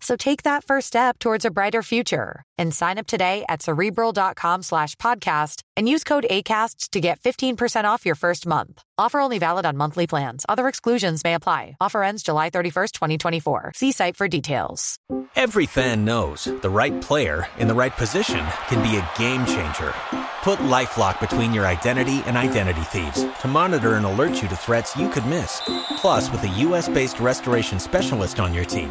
So take that first step towards a brighter future and sign up today at cerebral.com slash podcast and use code ACAST to get 15% off your first month. Offer only valid on monthly plans. Other exclusions may apply. Offer ends July 31st, 2024. See site for details. Every fan knows the right player in the right position can be a game changer. Put LifeLock between your identity and identity thieves to monitor and alert you to threats you could miss. Plus, with a U.S.-based restoration specialist on your team,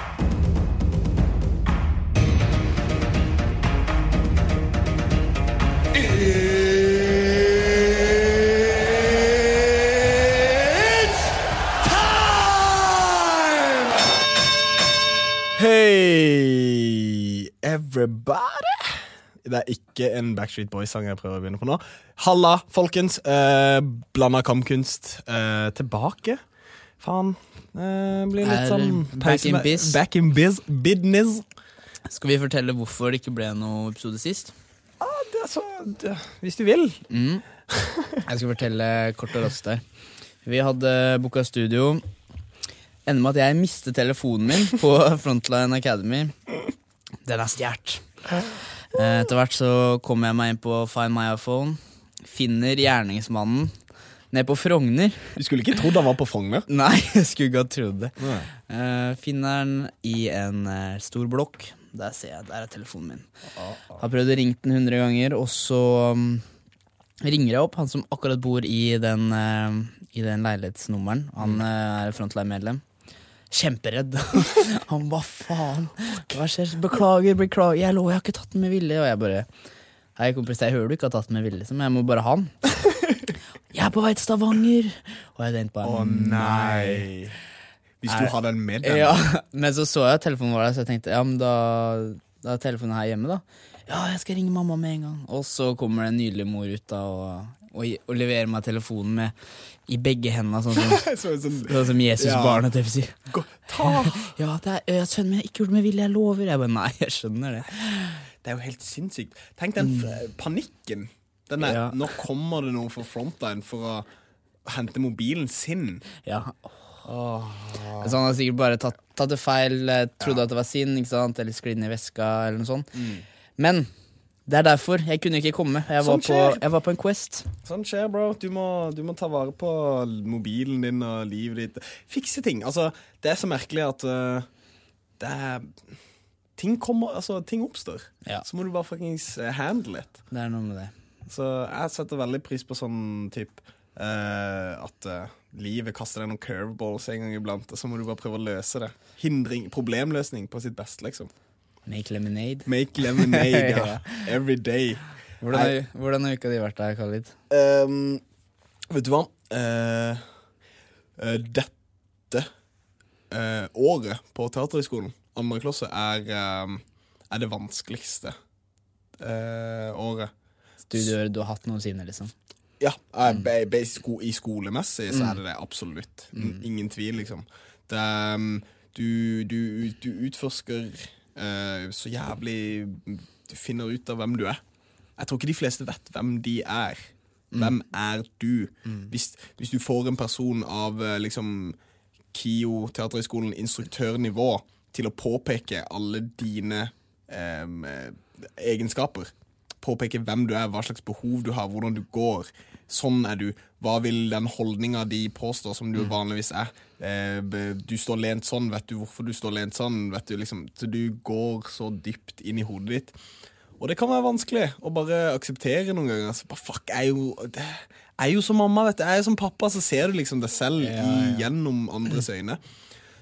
Everybody! Det er ikke en Backstreet Boys-sang jeg prøver å begynne på nå. Halla, folkens. Eh, Blanda kampkunst eh, tilbake. Faen. Eh, blir litt Er sånn back in biz. Back in biz. Business. Skal vi fortelle hvorfor det ikke ble noe episode sist? Ah, det så, det, hvis du vil. Mm. Jeg skal fortelle kort og raskt her. Vi hadde booka studio. Ender med at jeg mistet telefonen min på Frontline Academy. Den er stjålet. Eh, Etter hvert så kommer jeg meg inn på Find my iPhone. Finner gjerningsmannen ned på Frogner. Du skulle ikke trodd han var på Frogner. Nei, jeg skulle ikke ha trodd det. Eh, finner den i en eh, stor blokk. Der ser jeg, der er telefonen min. Har prøvd å ringe den 100 ganger, og så um, ringer jeg opp han som akkurat bor i den, uh, i den leilighetsnummeren. Han uh, er frontline-medlem. Kjemperedd. han hva faen? Hva skjer? Beklager, beklager. Jeg lå, jeg har ikke tatt den med vilje. Og jeg bare Hei, kompis, jeg hører du ikke har tatt den med vilje, men jeg må bare ha den. jeg er på vei til Stavanger! Og jeg tenkte bare Å nei. Hvis du har den med deg. ja, men så så jeg telefonen var der, så jeg tenkte ja, men da, da er telefonen her hjemme, da. Ja, jeg skal ringe mamma med en gang. Og så kommer det en nydelig mor ut da og, og, og leverer meg telefonen med i begge hendene, sånn som, Så, sånn, sånn som Jesus Ja. si. Ja, det er, ja, sønnen min har ikke gjort det med vilje, jeg lover. Jeg bare nei, jeg skjønner det. Det er jo helt sinnssykt. Tenk den f- panikken. Den er, Ja. Nå kommer det noen fra Frontline for å hente mobilen sin. Ja. Så han har sikkert bare tatt, tatt det feil, trodde trodde at det var sin, ikke sant? eller sklidd ned i veska, eller noe sånt. Men det er derfor. Jeg kunne ikke komme. Jeg var, Sånn på, jeg var på en Quest. Sånn skjer, bro. Du må, du må ta vare på mobilen din og livet ditt. Fikse ting. Altså, det er så merkelig at uh, det er Ting kommer Altså, ting oppstår. Ja. Så må du bare fuckings eh, handle it. Det er noe med det. Så jeg setter veldig pris på sånn type uh, at eh, livet kaster deg noen curveballs en gang iblant, og så må du bare prøve å løse det. Hindring, Problemløsning på sitt beste, liksom. Make lemonade. Make lemonade, ja. Ja. Every day. Hvordan har, hvordan har uka di vært der, Khalid? Um, vet du hva? Uh, uh, dette uh, året på Teaterhøgskolen, andre klasse, er, um, er det vanskeligste året. Studieåret du har hatt noensinne, liksom. Ja, be, sko, i skolemessig så er det det absolutt. N- Ingen tvil, liksom. Det, um, du, du, du utforsker uh, så jævlig Du finner ut av hvem du er. Jeg tror ikke de fleste vet hvem de er. Hvem er du? Hvis, hvis du får en person av eh, liksom KIO, Teaterhøgskolen, instruktørnivå til å påpeke alle dine eh, egenskaper, påpeke hvem du er, hva slags behov du har, hvordan du går. Sånn er du. Hva vil den holdninga di påstår, som du vanligvis er? Eh, du står lent sånn, vet du hvorfor du står lent sånn? Vet du, liksom, så du går så dypt inn i hodet ditt. Og det kan være vanskelig å bare akseptere noen ganger. Altså, bare, fuck, jeg er jo, jeg er jo som mamma, vet du. Jeg er jo som pappa, så ser du liksom det selv i- gjennom andres øyne.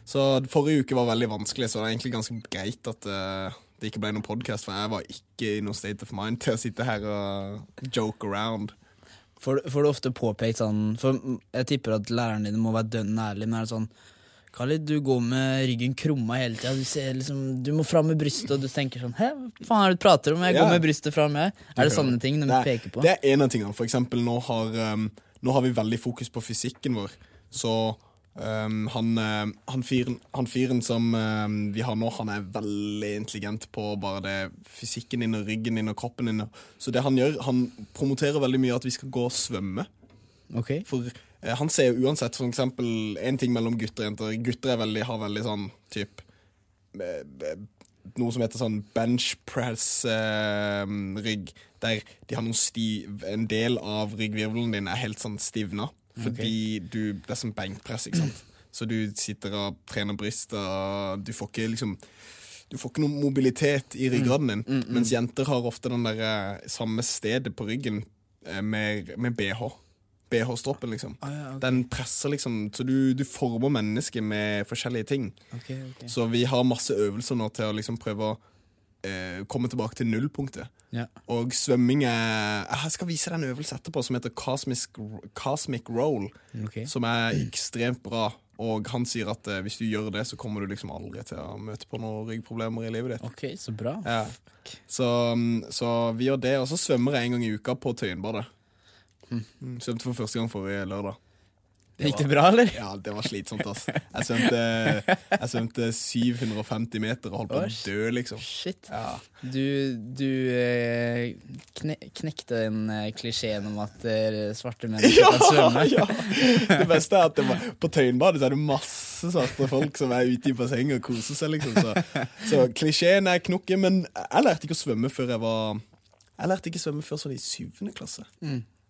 Så forrige uke var veldig vanskelig, så det er egentlig ganske greit at uh, det ikke ble noen podkast, for jeg var ikke i noe state of mind til å sitte her og joke around. Får, får du ofte påpekt sånn For jeg tipper at læreren din må være dønn ærlig, men er det sånn Khalid, du går med ryggen krumma hele tida. Du, liksom, du må fram med brystet, og du tenker sånn Hæ, hva faen er det du prater om? Jeg Ja. går med brystet fram, jeg. Er det sånne ting de det er, peker på? Det er en av tingene. For eksempel, nå har, um, nå har vi veldig fokus på fysikken vår. Så um, han, um, han, fyren, han fyren som um, vi har nå, han er veldig intelligent på bare det fysikken din og ryggen din og kroppen din. Så det han gjør, han promoterer veldig mye at vi skal gå og svømme. Okay. For uh, han ser jo uansett for eksempel en ting mellom gutter og jenter. Gutter er veldig, har veldig sånn typ eh, eh, Noe som heter sånn bench press-rygg. der de har noen stiv En del av ryggvirvelen din er helt sånn stivna. Fordi du Det er som benkpress, ikke sant. Så du sitter og trener brystet, du får ikke liksom du får ikke noe mobilitet i ryggraden din. Mens jenter har ofte den der eh, samme stedet på ryggen eh, med, med BH. BH-stroppen, liksom. Den presser liksom Så du, du former mennesket med forskjellige ting. Okay, okay. Så vi har masse øvelser nå til å liksom prøve å eh, komme tilbake til nullpunktet. Ja. Og svømming er Jeg skal vise deg en øvelse etterpå som heter Cosmic, Cosmic Roll. okay. Som er ekstremt bra. Og han sier at eh, hvis du gjør det, så kommer du liksom aldri til å møte på noen ryggproblemer i livet ditt. Ok, så bra. Ja. Så, mm, så vi gjør det, og så svømmer jeg en gang i uka på Tøyenbadet. Mm, Svømte for første gang forrige lørdag. Gikk det bra, eller? Ja, det var slitsomt, ass. Jeg svømte, jeg svømte 750 meter og holdt på å dø, liksom. Shit. Ja. Du, du eh, kne, knekte den eh, klisjeen om at eh, svarte menn ikke kan svømme. ja. Det beste er at det var, på Tøyenbadet så er det masse svarte folk som er ute i bassenget og koser seg, liksom. Så, så klisjeen er knokke, men jeg lærte ikke å svømme før jeg var Jeg lærte ikke å svømme før sånn i syvende klasse.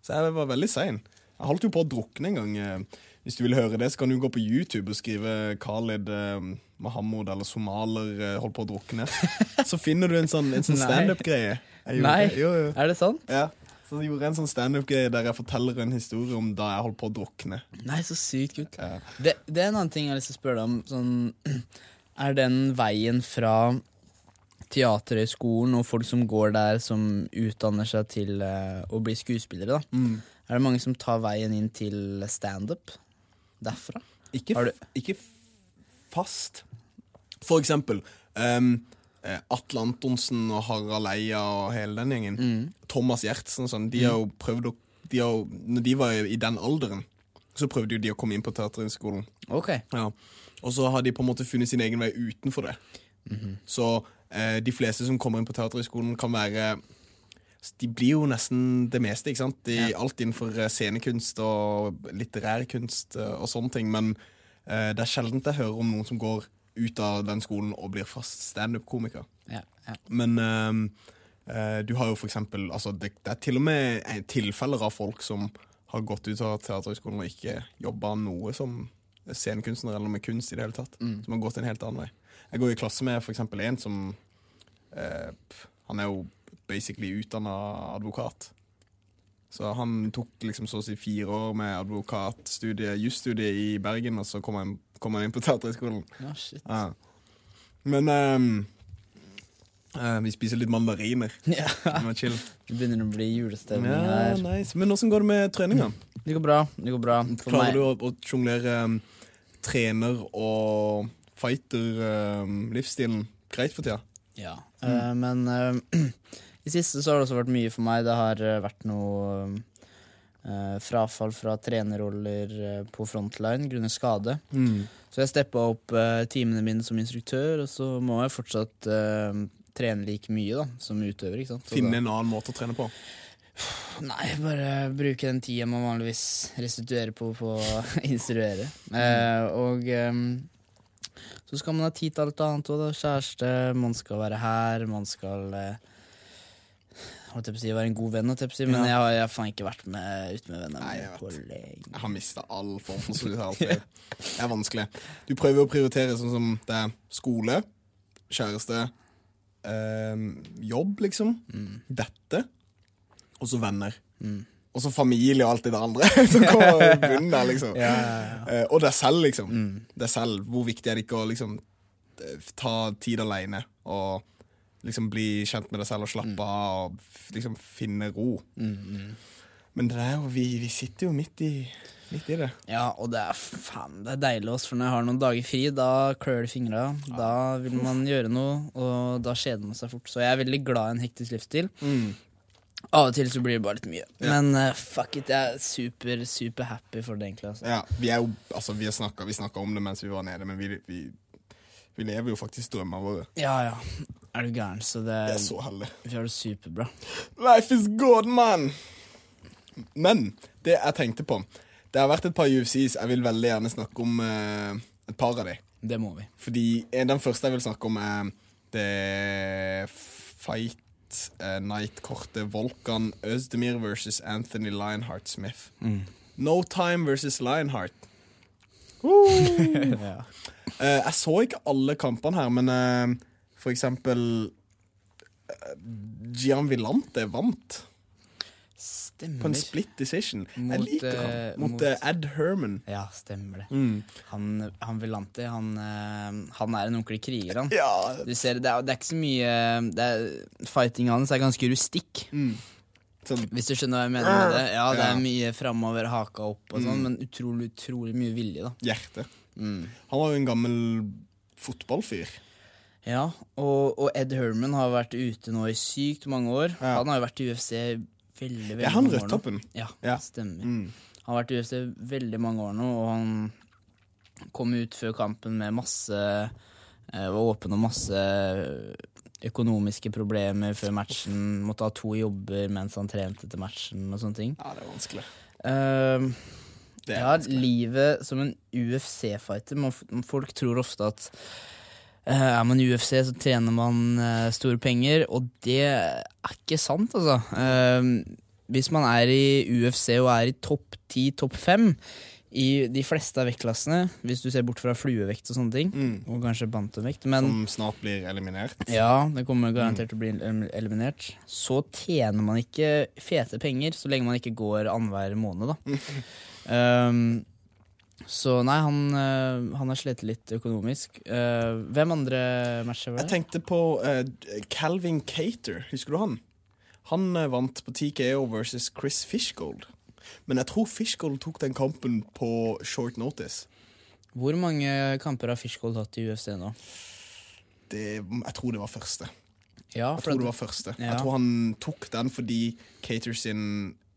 Så jeg var veldig sein. Jeg holdt jo på å drukne en gang. eh. Hvis du vil høre det, så kan du gå på YouTube og skrive Khalid eh, Mahamud eller somaler eh, holdt på å drukne. Så finner du en sånn, en sånn standup-greie. Nei. Jo, jo. er det sant? Ja. Så jeg gjorde en sånn standup-greie der jeg forteller en historie om da jeg holdt på å drukne. Nei, så sykt kult. Ja. Det, det er en annen ting jeg har lyst til å spørre deg om. Sånn, er den veien fra Teaterhøgskolen og folk som går der, som utdanner seg til eh, å bli skuespillere, da. Mm. Er det mange som tar veien inn til standup derfra? Ikke, ikke fast. For eksempel eh, Atle Antonsen og Harald Eia og hele den gjengen. Thomas Gjertsen sånn. De har jo prøvd å de har, Når de var i den alderen, så prøvde jo de å komme inn på Teaterhøgskolen. Ok. Ja. Og så har de på en måte funnet sin egen vei utenfor det. Så eh, de fleste som kommer inn på Teaterhøgskolen, kan være De blir jo nesten det meste, ikke sant? De, Alt innenfor eh, scenekunst og litterær kunst eh, og sånne ting. Men eh, det er sjelden jeg hører om noen som går ut av den skolen og blir fast standup-komiker. Ja, ja. Men ehm, eh, du har jo for eksempel altså det, det er til og med eh, tilfeller av folk som har gått ut av Teaterhøgskolen og ikke jobba noe som scenekunstner eller med kunst i det hele tatt. Som har gått en helt annen vei. Jeg går i klasse med for eksempel en som eh, Han er jo basically utdanna advokat. Så han tok liksom så å si fire år med advokatstudie, jusstudie i Bergen, og så kom han, kom han inn på Teaterhøgskolen. Ja, shit. Ja. Men um, uh, vi spiser litt mandariner. Ja. Det var chill. Det begynner å bli julestemning Ja, her. nice. Men åssen går det med treninga? Det går bra. det går bra For Klarer meg- du å, å sjonglere um, trener- og fighter-livsstilen greit for tida? Ja, eh, men eh, i siste så har det også vært mye for meg. Det har eh, vært noe uh, frafall fra trenerroller eh, på frontline grunnet skade. Så jeg steppa opp uh, timene mine som instruktør, og så må jeg fortsatt uh, trene like mye da, som utøver. ikke sant? Finne en annen måte å trene på? nei, bare bruke den tida man vanligvis restituerer på på å instruere. Eh, og eh, så skal man ha tid til alt annet òg. Kjæreste, man skal være her, man skal eh, holdt jeg på å si, være en god venn, holdt jeg på å si, men jeg har, jeg har faen ikke vært med, ute med vennene Nei, mine jeg på vet. lenge. Jeg har mista all form for solidaritet. Det er vanskelig. Du prøver å prioritere sånn som det er skole, kjæreste, eh, jobb, liksom. Dette. Og så venner. Og så familie og alt det der andre som kommer i bunnen der, liksom. Eh, og deg selv, liksom. Deg selv. Hvor viktig er det ikke å liksom eh, ta tid aleine og liksom bli kjent med deg selv og slappe av og liksom finne ro. Men det er jo, vi, vi sitter jo midt i, midt i det. Ja, og det er faen, det er deilig også, for når jeg har noen dager fri, da klør det i fingra. Da vil man gjøre noe, og da kjeder man seg fort. Så jeg er veldig glad i en hektisk livsstil. Av og til så blir det bare litt mye. Men uh, fuck it, jeg er super, super happy for det, egentlig. Altså. Ja, vi er jo, altså vi snakka om det mens vi var nede, men vi, vi, vi lever jo faktisk drømmene våre. Ja, ja. Er du gæren? Så det Vi er så heldig. Vi har det superbra. Life is good, man! Men det jeg tenkte på Det har vært et par UFCs. Jeg vil veldig gjerne snakke om uh, et par av de. Det må vi. Fordi den første jeg vil snakke om, er det Fight eh, Night-kortet Volkan Özdemir versus Anthony Lionheart Smith. No Time versus Lionheart. Ja. Eh, jeg så ikke alle kampene her, men for eksempel eh, Gian Villante vant Stemmer. på en split decision. jeg liker eh, han. Mot, mot- eh, Ed Herman. Ja, stemmer det. Mm. Han, han Villante, han, eh, han er en ordentlig kriger, han. Ja, Du ser, det er, det er ikke så mye er, Fighting hans er ganske rustikk. sånn, Hvis du skjønner hva jeg mener med det. Ja, det er mye framover, haka opp og sånn, men utrolig, utrolig mye vilje, da. hjerte. Mm. Han var jo en gammel fotballfyr. Ja, og, og Ed Herman har vært ute nå i sykt mange år. Ja. Han har jo vært i UFC veldig, veldig mange år nå. Han rødtoppen? Ja, Ja. stemmer. Mm. Han har vært i UFC veldig mange år nå, og han kom ut før kampen med masse eh, Var åpen om masse økonomiske problemer før matchen. Måtte ha to jobber mens han trente til matchen og sånne ting. Ja, det er vanskelig. Uh, Det er ja, vanskelig. livet som en UFC-fighter Folk tror ofte at er man i UFC, så tjener man eh, store penger, og det er ikke sant, altså. Ehm, hvis man er i UFC og er i topp ti, topp fem i de fleste av vektklassene, hvis du ser bort fra fluevekt og sånne ting, og kanskje bantamvekt, men Som snart blir eliminert. ja, det kommer garantert til å bli eliminert. Så tjener man ikke fete penger så lenge man ikke går annenhver måned, da. um, så nei, han, uh, han har slitt litt økonomisk. Uh, hvem andre matcher var det? Jeg tenkte på uh, Calvin Cater, husker du han? Han eh, vant på TKO versus Chris Fishgold. Men jeg tror Fishgold tok den kampen på short notice. Hvor mange kamper har Fishgold hatt i UFC nå? Det, jeg tror det var første. Ja, Jeg tror det var første. Ja. Jeg tror han tok den fordi Cater sin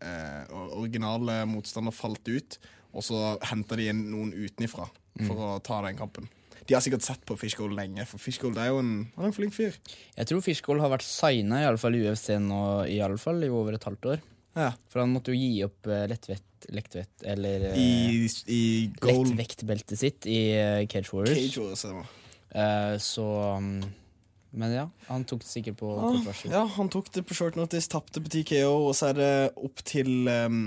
eh, originale motstander falt ut, og så henter de inn noen utenifra for Mm. å ta den kampen. De har sikkert sett på Fishgold lenge, for Fishgold er jo en, han er en flink fyr. Jeg tror Fishgold har vært signa i, alle fall i UFC nå i, alle fall, i over et halvt år. Ja. For han måtte jo gi opp uh, lettvett, lettvett Eller eh, I, i lettvektbeltet sitt i eh, Cage Warriors. Cage Warriors. det. Eh, så um, Men ja, han tok det sikkert på Ah, kort varsel. Ja, han tok det på short notice, tapte på TKO, og så er det opp til um,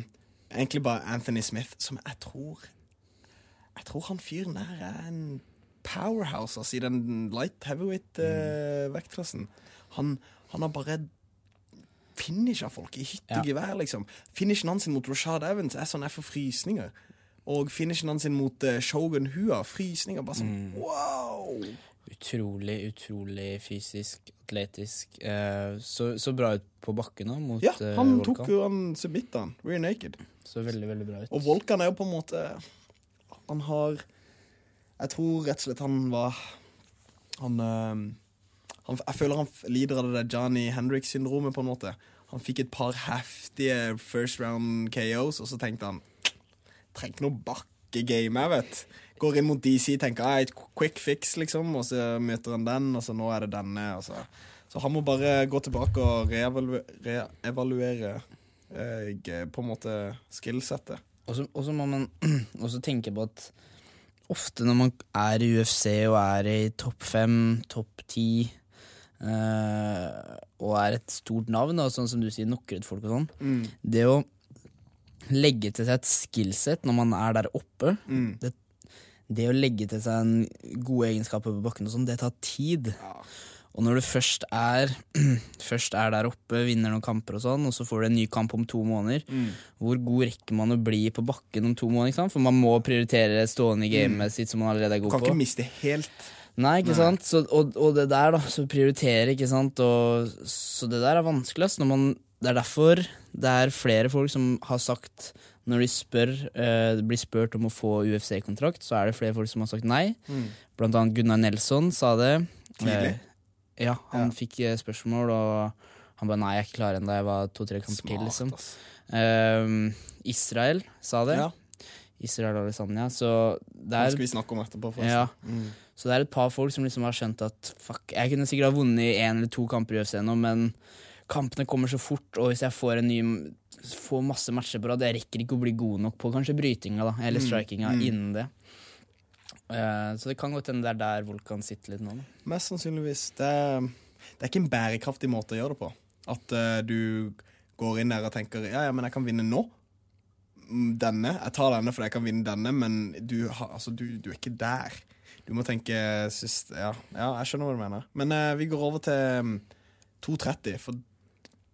egentlig bare Anthony Smith, som jeg tror Jeg tror han fyren der er en powerhouse altså, i den light heavyweight-vektklassen. han, han har bare finisha folk i hytte Ja. og gevær, liksom. Finishen hans mot Rashad Evans er sånn jeg får frysninger. Og finishen hans mot uh, Shogun Hua, frysninger. Bare sånn Mm. wow! Utrolig, utrolig fysisk, atletisk. Eh, så, så bra ut på bakken òg, mot Ja, eh, han Volkan. tok jo han submitta han. We're naked. Så veldig, veldig bra ut. Og Volkan er jo på en måte Han har Jeg tror rett og slett han var Han, eh, han Jeg føler han lider av det der Johnny Hendrix-syndromet, på en måte. Han fikk et par heftige first round KOs, og så tenkte han Trenger ikke noe bakkegame, jeg, vet. Går inn mot DC, tenker jeg, et quick fix, liksom, og så møter han den, og så nå er det denne. Så. så han må bare gå tilbake og reevaluere, re eh, på en måte skillsettet. Og så må man også tenke på at ofte når man er i UFC og er i topp fem, topp ti eh, og er et stort navn, da, sånn som du sier, knocker ut folk og sånn. Mm. Det å legge til seg et skillset når man er der oppe Mm. det, det å legge til seg en gode egenskaper på bakken og sånn, det tar tid. Og når du først er, først er der oppe, vinner noen kamper og sånn, og så får du en ny kamp om to måneder, Mm. hvor god rekker man å bli på bakken om to måneder? For man må prioritere stående i gamet sitt som man allerede er god Mm. Kan på. ikke miste helt Nei, ikke Nei. sant? Så, og, og det der, da, så prioritere, ikke sant? Og, så det der er vanskelig, ass. Når man, det er derfor det er flere folk som har sagt Når de spør, eh, blir spurt om å få UFC-kontrakt, så er det flere folk som har sagt nei. Blant annet Gunnar Nelson sa det. Tidlig. Eh, ja, han Ja. fikk eh, spørsmål, og han ba nei, jeg er ikke klar ennå. Jeg var to-tre kamper til, liksom. Eh, Israel sa det. Ja, Israel Alesanya. Så det er skal vi snakke om etterpå. ja. Mm. Så det er et par folk som liksom har skjønt at fuck, jeg kunne sikkert ha vunnet i én eller to kamper i UFC nå, men kampene kommer så fort, og hvis jeg får en ny Får masse matcher på rad, jeg rekker ikke å bli god nok på kanskje brytinga da, eller strikinga innen det. Eh, så det kan godt hende det er der Volkan sitter litt nå. Da. Mest sannsynligvis. Det er, det er ikke en bærekraftig måte å gjøre det på. At uh, du går inn der og tenker ja, ja, men jeg kan vinne nå. Mm, Denne. Jeg tar denne fordi jeg kan vinne denne, men du, altså, du, du er ikke der. Du må tenke sist Ja, ja jeg skjønner hva du mener. Men eh, vi går over til mm, 2.30, for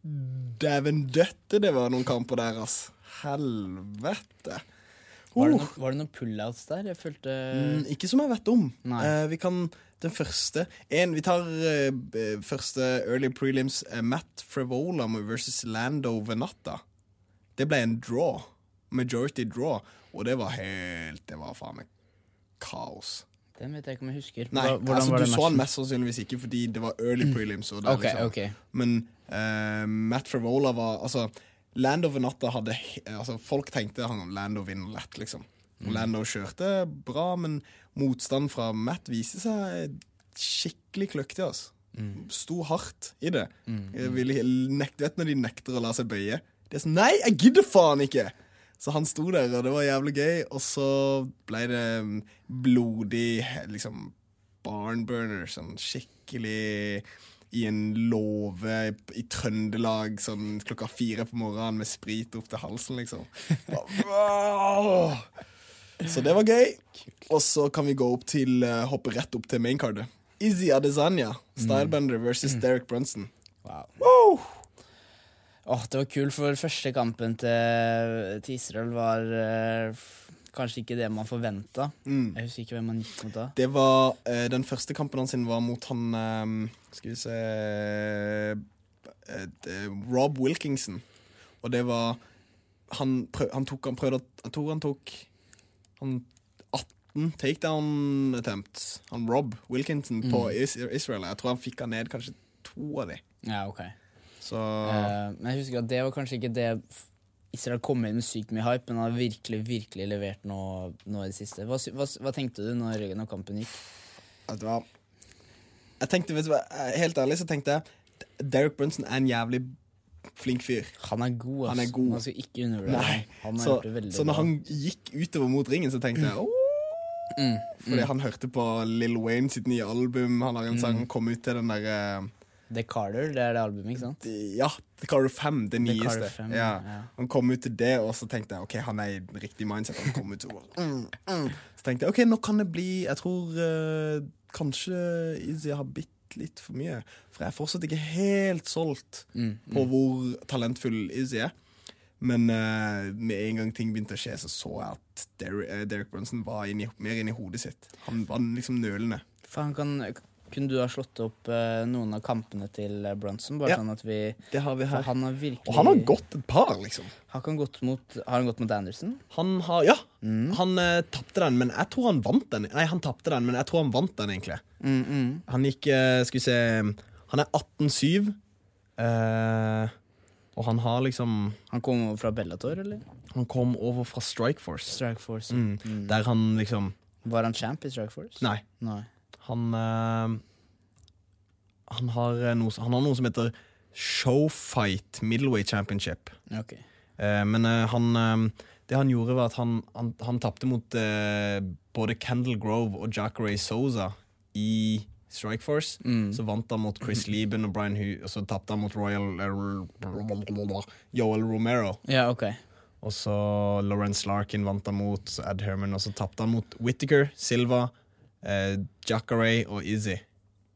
dæven døtte, det var noen kamper der, ass. Helvete. Var det, Uh. var det noen pullouts der? Jeg følte Mm, ikke som jeg vet om. Eh, vi kan den første en, Vi tar eh, første early prelims. eh, Matt Frevola versus Lando Venata. Det ble en draw. Majority draw. Og det var helt Det var faen meg kaos. Den vet jeg ikke om jeg husker. Nei, hvordan altså Du så den mest sannsynligvis ikke fordi det var early prelims. Og det er liksom, okay. Men eh, Matt Favola var Altså, Land over natta hadde altså, Folk tenkte han Lando vinner lett, liksom. Mm. Lando kjørte bra, men motstand fra Matt viste seg skikkelig kløktig. Altså. Sto hardt i det. Mm. ville nekte, vet når de nekter å la seg bøye? De er sånn Nei, jeg gidder faen ikke! Så han sto der, og det var jævlig gøy. Og så ble det mm, blodig liksom barnburner, sånn skikkelig i en låve i Trøndelag sånn klokka fire på morgenen med sprit opp til halsen, liksom. Så det var gøy. Og så kan vi gå opp til uh, hoppe rett opp til maincardet. Izzy Adesanya, Stylebender versus Derek Brunson. Wow. Wow! Oh, det var kult, for første kampen til, til Israel var f- kanskje ikke det man forventa. Mm. Jeg husker ikke hvem han gikk mot da. Det var eh, Den første kampen hans var mot han eh, Skal vi se eh, det- Rob Wilkinson. Og det var Han, prøv, han tok Han prøvde Jeg tror han tok Han 18 takedown attempts. Han Rob Wilkinson på Is Israel. Jeg tror han fikk han ned kanskje to av de. Ja, ok. Så Eh, men jeg husker at det var kanskje ikke det Israel kom inn med sykt mye hype, men har virkelig virkelig levert nå, nå i det siste. Hva, hva, hva tenkte du når, når kampen gikk? vet du hva Jeg tenkte, vet du hva Helt ærlig så tenkte jeg Derek Brunson er en jævlig flink fyr. Han er god, Altså. Han er god. Man skal ikke undervurdere. Så, det så når bra. han gikk utover mot ringen, så tenkte jeg Åh! Mm, Fordi han hørte på Lil Wayne sitt nye album. Han har en Mm. sang kom ut til den derre The Carter, det er det albumet, ikke sant? Ja, The Carter 5, det The nyeste. 5, ja. ja. Han kom ut til det, og så tenkte jeg ok, han er i riktig mindset. Han kom ut til mm, mm. Så tenkte jeg ok, nå kan det bli Jeg tror uh, kanskje Izzy har bitt litt for mye. For jeg er fortsatt ikke helt solgt Mm, på hvor talentfull Izzy er. Men uh, med en gang ting begynte å skje, så så jeg at Derek, eh, Derek Brunson var inni, mer inni hodet sitt. Han var liksom nølende. For han kan, kunne du ha slått opp eh, noen av kampene til eh, Brunson? Bare Ja. sånn at vi Det har vi her. han har virkelig Og han har gått et par, liksom. Har han gått mot, har han gått mot Anderson? Han har Ja, Mm. han uh, tapte den, men jeg tror han vant den. Nei, han tapte den, men jeg tror han vant den, egentlig. Mm, mm. Han gikk eh, Skal vi se Han er 18-7. eh, og han har liksom Han kom over fra Bellator, eller? Han kom over fra Strikeforce. Strikeforce. Mm. Mm. Der han liksom Var han champ i Strikeforce? Nei. Nei. Han eh, Han har eh, noe, han har noe som heter Showfight Middleweight Championship. Okay. Eh, men han Det han gjorde, var at han, han, han tapte mot eh, både Kendal Grove og Jackeray Sosa i Strikeforce. Så vant han mot Chris Lieben og Brian Hugh, og så tapte han mot Royal uh, Joel Romero. Ja, ok. Og så Lawrence Larkin vant han mot Ed Herman, og så tapte han mot Whittaker, Silva, eh, Jacare og Izzy.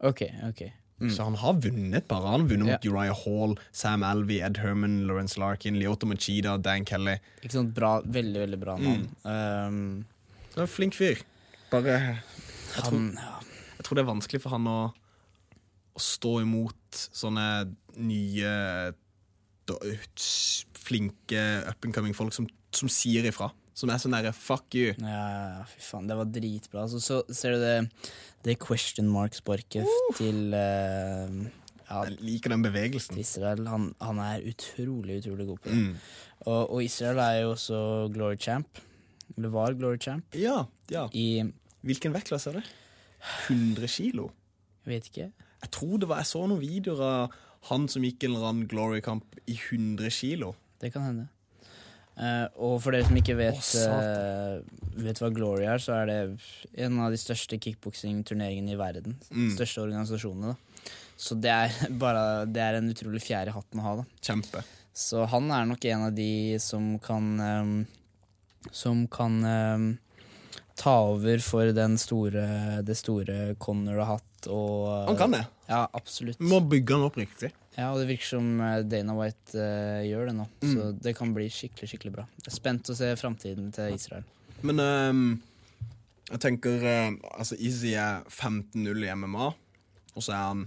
Ok, ok. Så han har vunnet et par. Han har vunnet mot Ja. Uriah Hall, Sam Alvey, Ed Herman, Lawrence Larkin, Leoto Machida, Dan Kelly. Ikke sant, bra, veldig, veldig bra mann. Mm. Um, Så er en flink fyr. Bare han, ja. Jeg tror det er vanskelig for han å, å stå imot sånne nye da, flinke up and coming folk som, som sier ifra. Som er sånn derre fuck you. Ja, fy faen, det var dritbra. Altså, så ser du det, det question mark-sparket til uh, ja, Jeg liker den bevegelsen. Israel. Han, han er utrolig, utrolig god på det. Mm. Og, og Israel er jo også glory champ. Eller var glory champ Ja, ja. i Hvilken vektklasse er det? 100 kilo? Jeg vet ikke. Jeg tror det var, jeg så noen videoer av han som gikk en eller annen glory-kamp i 100 kilo. Det kan hende. Eh, og for dere som ikke vet, uh, vet hva Glory er, så er det en av de største kickboksingturneringene i verden. Mm. Største organisasjonene. da. Så det er, bare, det er en utrolig fjær i hatten å ha. da. Kjempe. Så han er nok en av de som kan um, Som kan um, ta over for den store, det store Connor har hatt. Og, Han kan det. Ja, absolutt. Må bygge han opp riktig. Ja, og det virker som eh, Dana White uh, gjør det nå. Mm. Så det kan bli skikkelig skikkelig bra. Jeg er spent å se framtiden til Israel. Men um, jeg tenker uh, Altså, Izzy er 15-0 i MMA, og så er han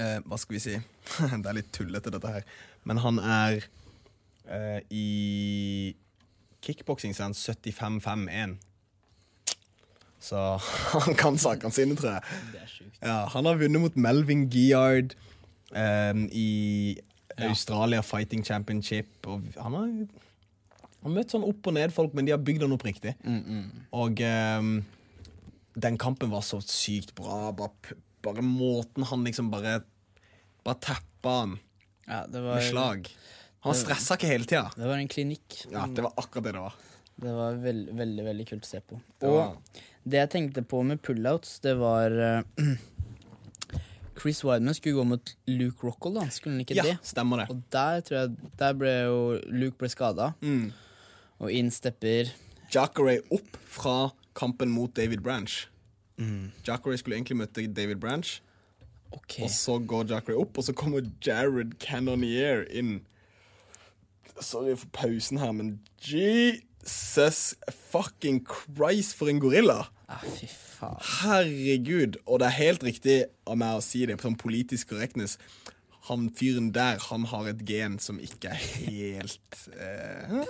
uh, Hva skal vi si? det er litt tullete, dette her. Men han er I kickboksing så er han 75-5-1. Så han kan sakene sine, tror jeg. Ja, han har vunnet mot Melvin Giard ehm, i Australia Fighting Championship. Og han har, han har møtt sånn opp og ned-folk, men de har bygd han opp riktig. Og um, den kampen var så sykt bra. Bare, bare måten han liksom bare Bare tappa han Ja, det med slag. Han stressa ikke hele tida. det var en klinikk. Ja, det var akkurat det det var. Det var veld, veldig veldig kult å se på. Det Og det jeg tenkte på med pullouts, det var eh, Chris Wideman skulle gå mot Luke Rockhold, da. Skulle han ikke Ja, det? stemmer det. Og der tror jeg Der ble jo Luke ble skada, Mm. og inn stepper Jacare opp fra kampen mot David Branch. Jacare skulle egentlig møte David Branch, OK. og så går Jacare opp, og så kommer Jared Cannonier inn. Sorry for pausen her, men Jesus fucking Christ, for en gorilla! Ah, fy faen. Herregud. Og det er helt riktig av meg å si det på sånn politisk korrektness. Han fyren der, han har et gen som ikke er helt eh.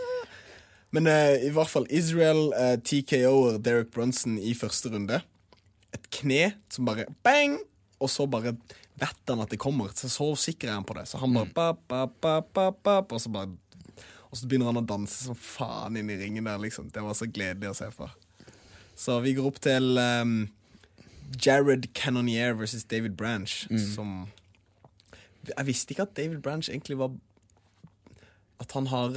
Men eh, i hvert fall Israel eh, TKO-er Derek Brunson i første runde. Et kne som bare bang! Og så bare vet han at det kommer. Så så sikker er han på det. Så han bare ba, ba, ba, ba, ba, Og så bare Og så begynner han å danse som faen inn i ringen der, liksom. Det var så gledelig å se på. Så vi går opp til um, Jared Cannonier versus David Branch, som Jeg visste ikke at David Branch egentlig var At han har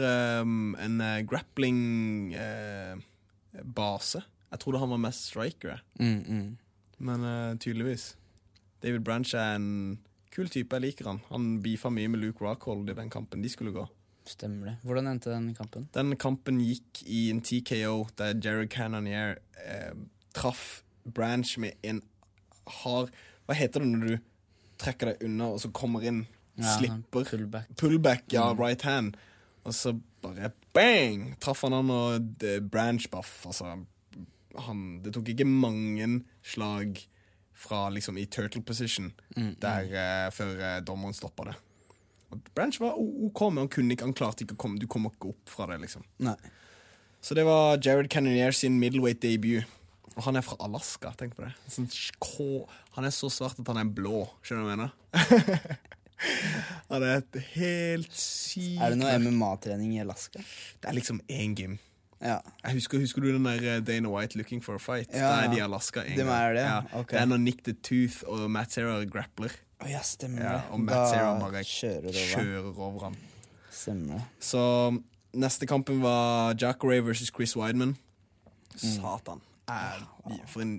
um, en uh, grappling-base. jeg trodde han var mest striker. Mm, mm. men uh, tydeligvis. David Branch er en kul type. Jeg liker han. Han beefa mye med Luke Rockhold i den kampen de skulle gå. Stemmer det. Hvordan endte den kampen? Den kampen gikk i en TKO der Jared Cannonier eh, traff Branch med en hard Hva heter det når du trekker deg unna og så kommer inn? Ja, slipper. pullback. Pullback, ja, right hand. Og så bare bang! Traff han han og Branch Buff. Altså, han, det tok ikke mange slag fra liksom i turtle position der eh, før eh, dommeren stoppa det. Branch var OK, men han, kunne ikke, han klarte ikke å komme Du kommer ikke opp fra det, liksom. Nei. Så det var Jared Cannonier sin middleweight debut. Og han er fra Alaska, tenk på det. Sånn, han er så svart at han er blå, skjønner du hva jeg mener? han er et helt sykt Er det noe MMA-trening i Alaska? Det er liksom én gym. Ja. Jeg husker, husker du den der eh, Dana White Looking for a Fight? Ja, Da er de i. Alaska en De er det, ja. okay. Det er når Nick the Tooth og Matt Serra grappler. Å ja, stemmer Ja, og Matt Serra bare kjører over. kjører over ham. Stemmer. Så neste kampen var Jack Ray versus Chris Wideman. Satan. Er, for en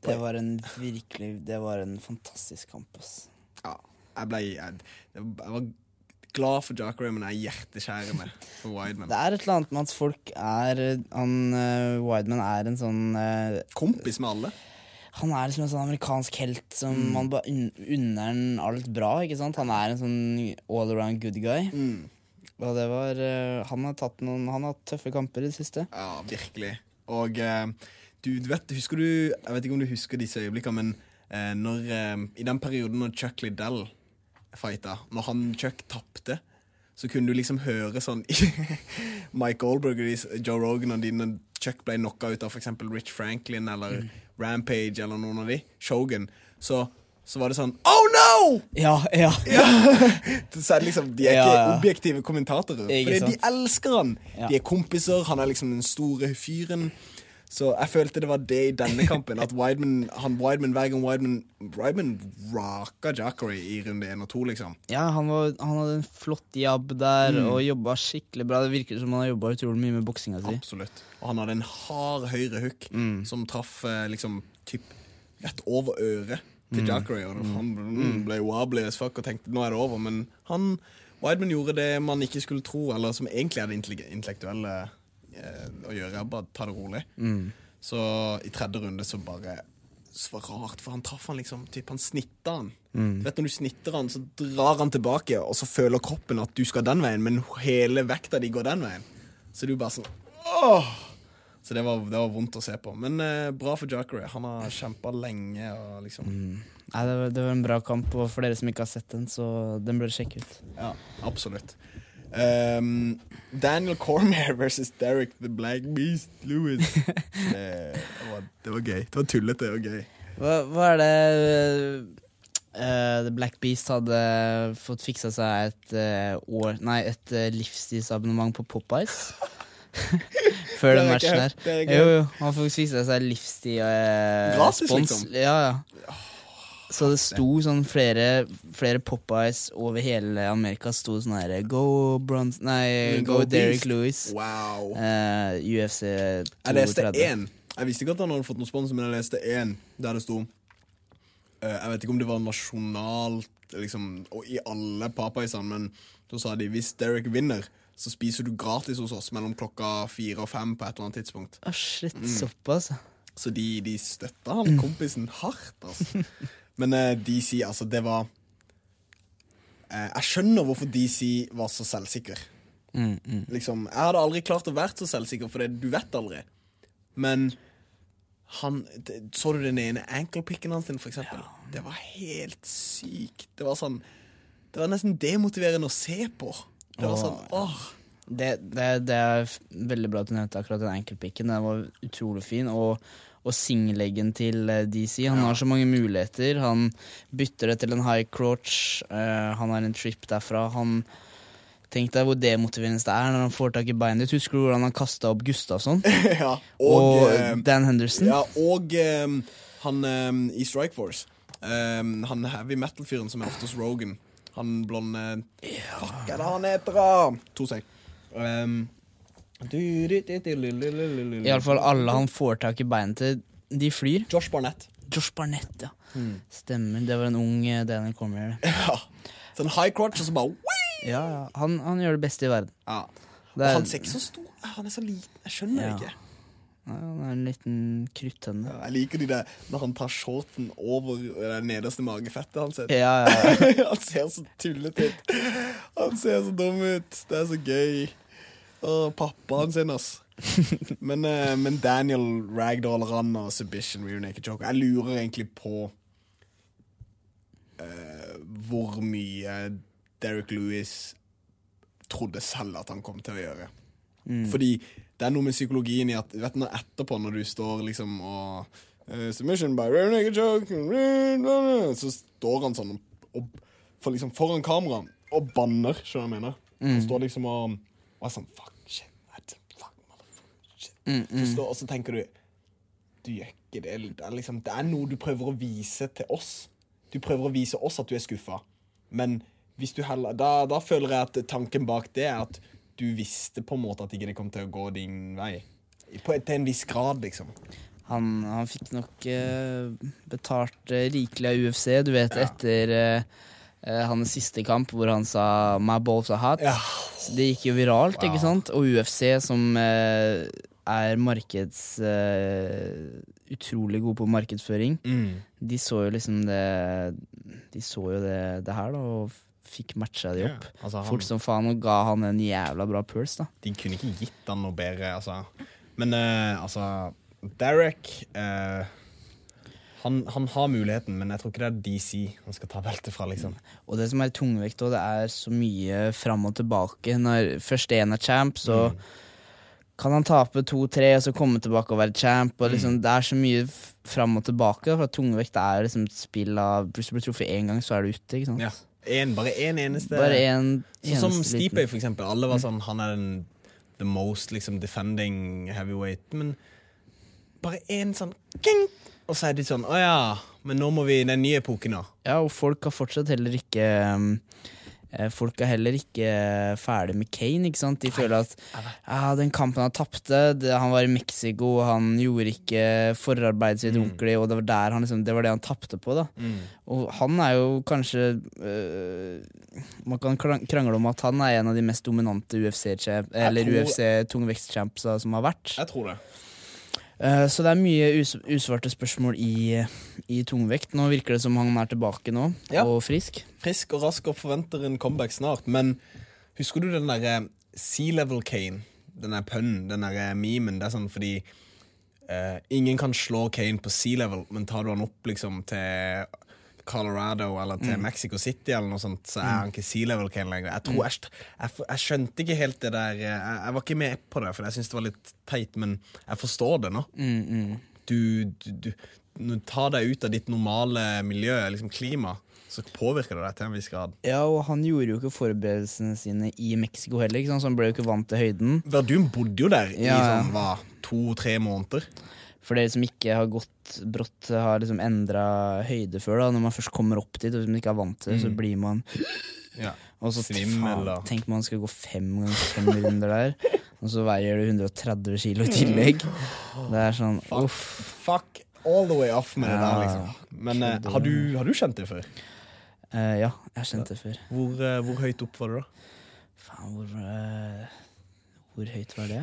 Det var en virkelig Det var en fantastisk kamp, ass. Ja, jeg ble jeg, jeg var glad for Jack Ray, men jeg er hjerteskjærende for Wideman. Det er et eller annet med at folk er Han uh, Wideman er en sånn uh, Kompis med alle. Han er liksom en sånn amerikansk helt som man bare un unner han alt bra. ikke sant? Han er en sånn all around good guy. Mm. Og det var uh, Han har noen Han har hatt tøffe kamper i det siste. Ja, virkelig. Og uh, du, du vet, husker du Jeg vet ikke om du husker disse øyeblikkene, men uh, når, i den perioden når Chuck Liddell fighta, når han Chuck tapte, så kunne du liksom høre sånn Mike Goldberg og Joe Rogan og de når Chuck ble knocka ut av f.eks. Rich Franklin eller Rampage eller noen av de, Shogun, så, så var det sånn Oh no! Ja, ja. Så er det liksom, De er Ja, ikke ja. objektive kommentatorer. Fordi de elsker han. Ja. De er kompiser, han er liksom den store fyren. Så jeg følte det var det i denne kampen. At Wideman, han Wideman hver gang Wideman Wideman raka Jackery i runde én og to, liksom. ja han, var, han hadde en flott jabb der og jobba skikkelig bra. Det virker som han har jobba utrolig mye med boksinga si. Absolutt. Og han hadde en hard høyre hook som traff eh, liksom typ rett over øret til Jackery. Og han ble, ble wobbly as fuck og tenkte nå er det over. Men han Wideman gjorde det man ikke skulle tro, eller som egentlig er det intellektuelle å gjøre. Bare ta det rolig. Så i tredje runde så bare så var rart, for han traff han liksom typ, Han snitta han. Du vet Når du snitter han, så drar han tilbake, og så føler kroppen at du skal den veien, men hele vekta di går den veien. Så du bare sånn Åh! Så det var, det var vondt å se på. Men eh, bra for Jockery. Han har kjempa lenge. Og liksom Nei, det, var, det var en bra kamp, og for dere som ikke har sett den, så den bør sjekke ut. Ja, absolutt. Ehm, Daniel Cormier versus Derek the Black Beast Lewis. det, var, det var gøy. Det var tullete og gøy. Hva, hva er det uh, The Black Beast hadde fått fiksa seg et uh, år Nei, et uh, livstidsabonnement på Popeyes? Før den matchen her. Jo, jo, han fikk fiksa seg livstid uh, Gratis, liksom? Ja, ja. Så det sto sånn flere, flere Popeyes over hele Amerika. Sto sånn her Go Bronze Nei, Go Go, Derrick. Lewis. Wow. eh, UFC 230. Jeg leste én. Jeg visste ikke at han hadde fått noen sponsor, men jeg leste én der det sto uh, Jeg vet ikke om det var nasjonalt liksom, og i alle Popeyesene, men da sa de hvis Derrick vinner, så spiser du gratis hos oss mellom klokka fire og fem på et eller annet tidspunkt. Oh, shit, Mm. såpass. Så de, de støtta han kompisen hardt, altså. Men uh, DC, altså, det var uh, Jeg skjønner hvorfor DC var så selvsikker. Liksom, jeg hadde aldri klart å være så selvsikker, for det, du vet aldri. Men han det, Så du den ene ankle-picken hans, for eksempel? Det var helt sykt. Det var sånn Det var nesten demotiverende å se på. Det var sånn, åh Det, det, det er veldig bra at du nevnte akkurat den enkeltpikken. Den var utrolig fin. Og, og singleggen til eh, DC. Han har så mange muligheter. Han bytter det til en high crotch. uh, han har en trip derfra. Han Tenk deg hvor demotiverende det er når han får tak i beinet ditt. Husker du hvordan han kasta opp Gustavsson? ja, Og, og, eh, Dan Henderson? Ja, og um, han um, i Strike Force. Um, han heavy metal-fyren som er ofte hos Rogan. Han blonde Fuck, er det han heter, da? To sek. Um, Iallfall alle han får tak i beinet til, de flyr. Josh Barnett. Josh Barnett, ja. Stemmer. Det var en ung eh, Daniel Cormier. Ja. Sånn high crotch, og så bare Ja, ja. Han, han gjør det beste i verden. ja. Det er- Han ser ikke så stor Han er så liten. Jeg skjønner Ja. ikke. Ja, han er en liten kruttønne. Ja, Jeg liker de der når han tar shorten over det nederste magefettet hans. Ja, ja. han ser så tullete ut. Han ser så dum ut. Det er så gøy. Og pappaen sin, ass. Men, eh, men Daniel Ragdoll Rand og Submission Rear Naked Choker. Jeg lurer egentlig på eh, hvor mye Derek Lewis trodde selv at han kom til å gjøre. Fordi det er noe med psykologien i at vet du, etterpå, når du står liksom og uh, Submission by rear naked choke Så står han sånn og, og for liksom foran kamera og banner, skjønner du hva jeg mener? Han står liksom og, og er sånn Fuck, shit, fuck, motherfucker, shit. Så står, og så tenker du Du gjør ikke det. Det er, liksom, det er noe du prøver å vise til oss. Du prøver å vise oss at du er skuffa. Men hvis du heller, da, da føler jeg at tanken bak det er at du visste på en måte at ikke det kom til å gå din vei. På, til en viss grad, liksom. Han, han fikk nok uh, betalt uh, rikelig av UFC, du vet, etter eh, eh, hans siste kamp hvor han sa 'my balls are hot'. Ja. Det gikk jo viralt, ikke sant? Og UFC, som eh, er markeds... Eh, utrolig god på markedsføring, Mm. de så jo liksom det De så jo det, det her, da, og fikk matcha de opp. Ja, altså, han- Fort som faen, og ga han en jævla bra purse, da. De kunne ikke gitt han noe bedre, altså. Men eh, altså Derek eh, han, han har muligheten, men jeg tror ikke det er DC han skal ta beltet fra, liksom. Og det som er tungvekt og det er så mye fram og tilbake. Når først én er champ, så kan han tape to-tre, og så komme tilbake og være champ. Og liksom, Det er så mye fram og tilbake. For tungvekt er liksom et spill av Hvis du blir truffet én gang, så er du ute. ikke sant? Ja. En, bare én en eneste Bare en Sånn som Steepay, for eksempel. Alle var sånn Han er den the most liksom defending heavyweight. Men bare én sånn king, Og så er de sånn Å ja, men nå må vi i den nye epoken, da. Ja, og folk har fortsatt heller ikke um, eh, Folk er heller ikke ferdig med Kane, ikke sant? De føler at ja, den kampen han tapte, han var i Mexico, han gjorde ikke forarbeidet sitt ordentlig, og det var, han liksom, det var det han tapte på, da. Og han er jo kanskje øh, Man kan krangle om at han er en av de mest dominante UFC-champ, eller UFC-tungvektchampsa som har vært. Jeg tror det. Eh, Så det er mye us usvarte spørsmål i, i tungvekt. Nå virker det som han er tilbake nå, Ja. og frisk. Frisk og rask og forventer en comeback snart. Men husker du den derre Sea Level Kane? Den der pønnen, den der memen. Det er sånn fordi eh, ingen kan slå Kane på sea level, men tar du han opp liksom til Colorado eller til Mexico City, eller noe sånt, så er han ikke sea level Kane lenger. Jeg, tror, jeg, jeg, jeg skjønte ikke helt det der eh, Jeg, jeg var ikke med på det, for jeg syntes det var litt teit, men jeg forstår det nå. Du, du, du, når du tar deg ut av ditt normale miljø, liksom klima, så påvirker det deg til en viss grad. Ja, og han gjorde jo ikke forberedelsene sine i Mexico heller, så han ble jo ikke vant til høyden. Verdun bodde jo der Ja, i sånn, to-tre måneder. For dere som ikke har gått brått, har liksom endra høyde før, da, når man først kommer opp dit, og hvis man ikke er vant til det, så blir man Ja. Og så faen, tenk man skal gå fem ganger fem runder der, og så veier du 130 kilo i tillegg. Det er sånn uff. Fuck all the way off med det der, liksom. Men uh, har, du, har du kjent det før? Uh, ja, jeg har kjent det før. Hvor, uh, hvor høyt opp var du da? Faen, hvor, hvor høyt var det?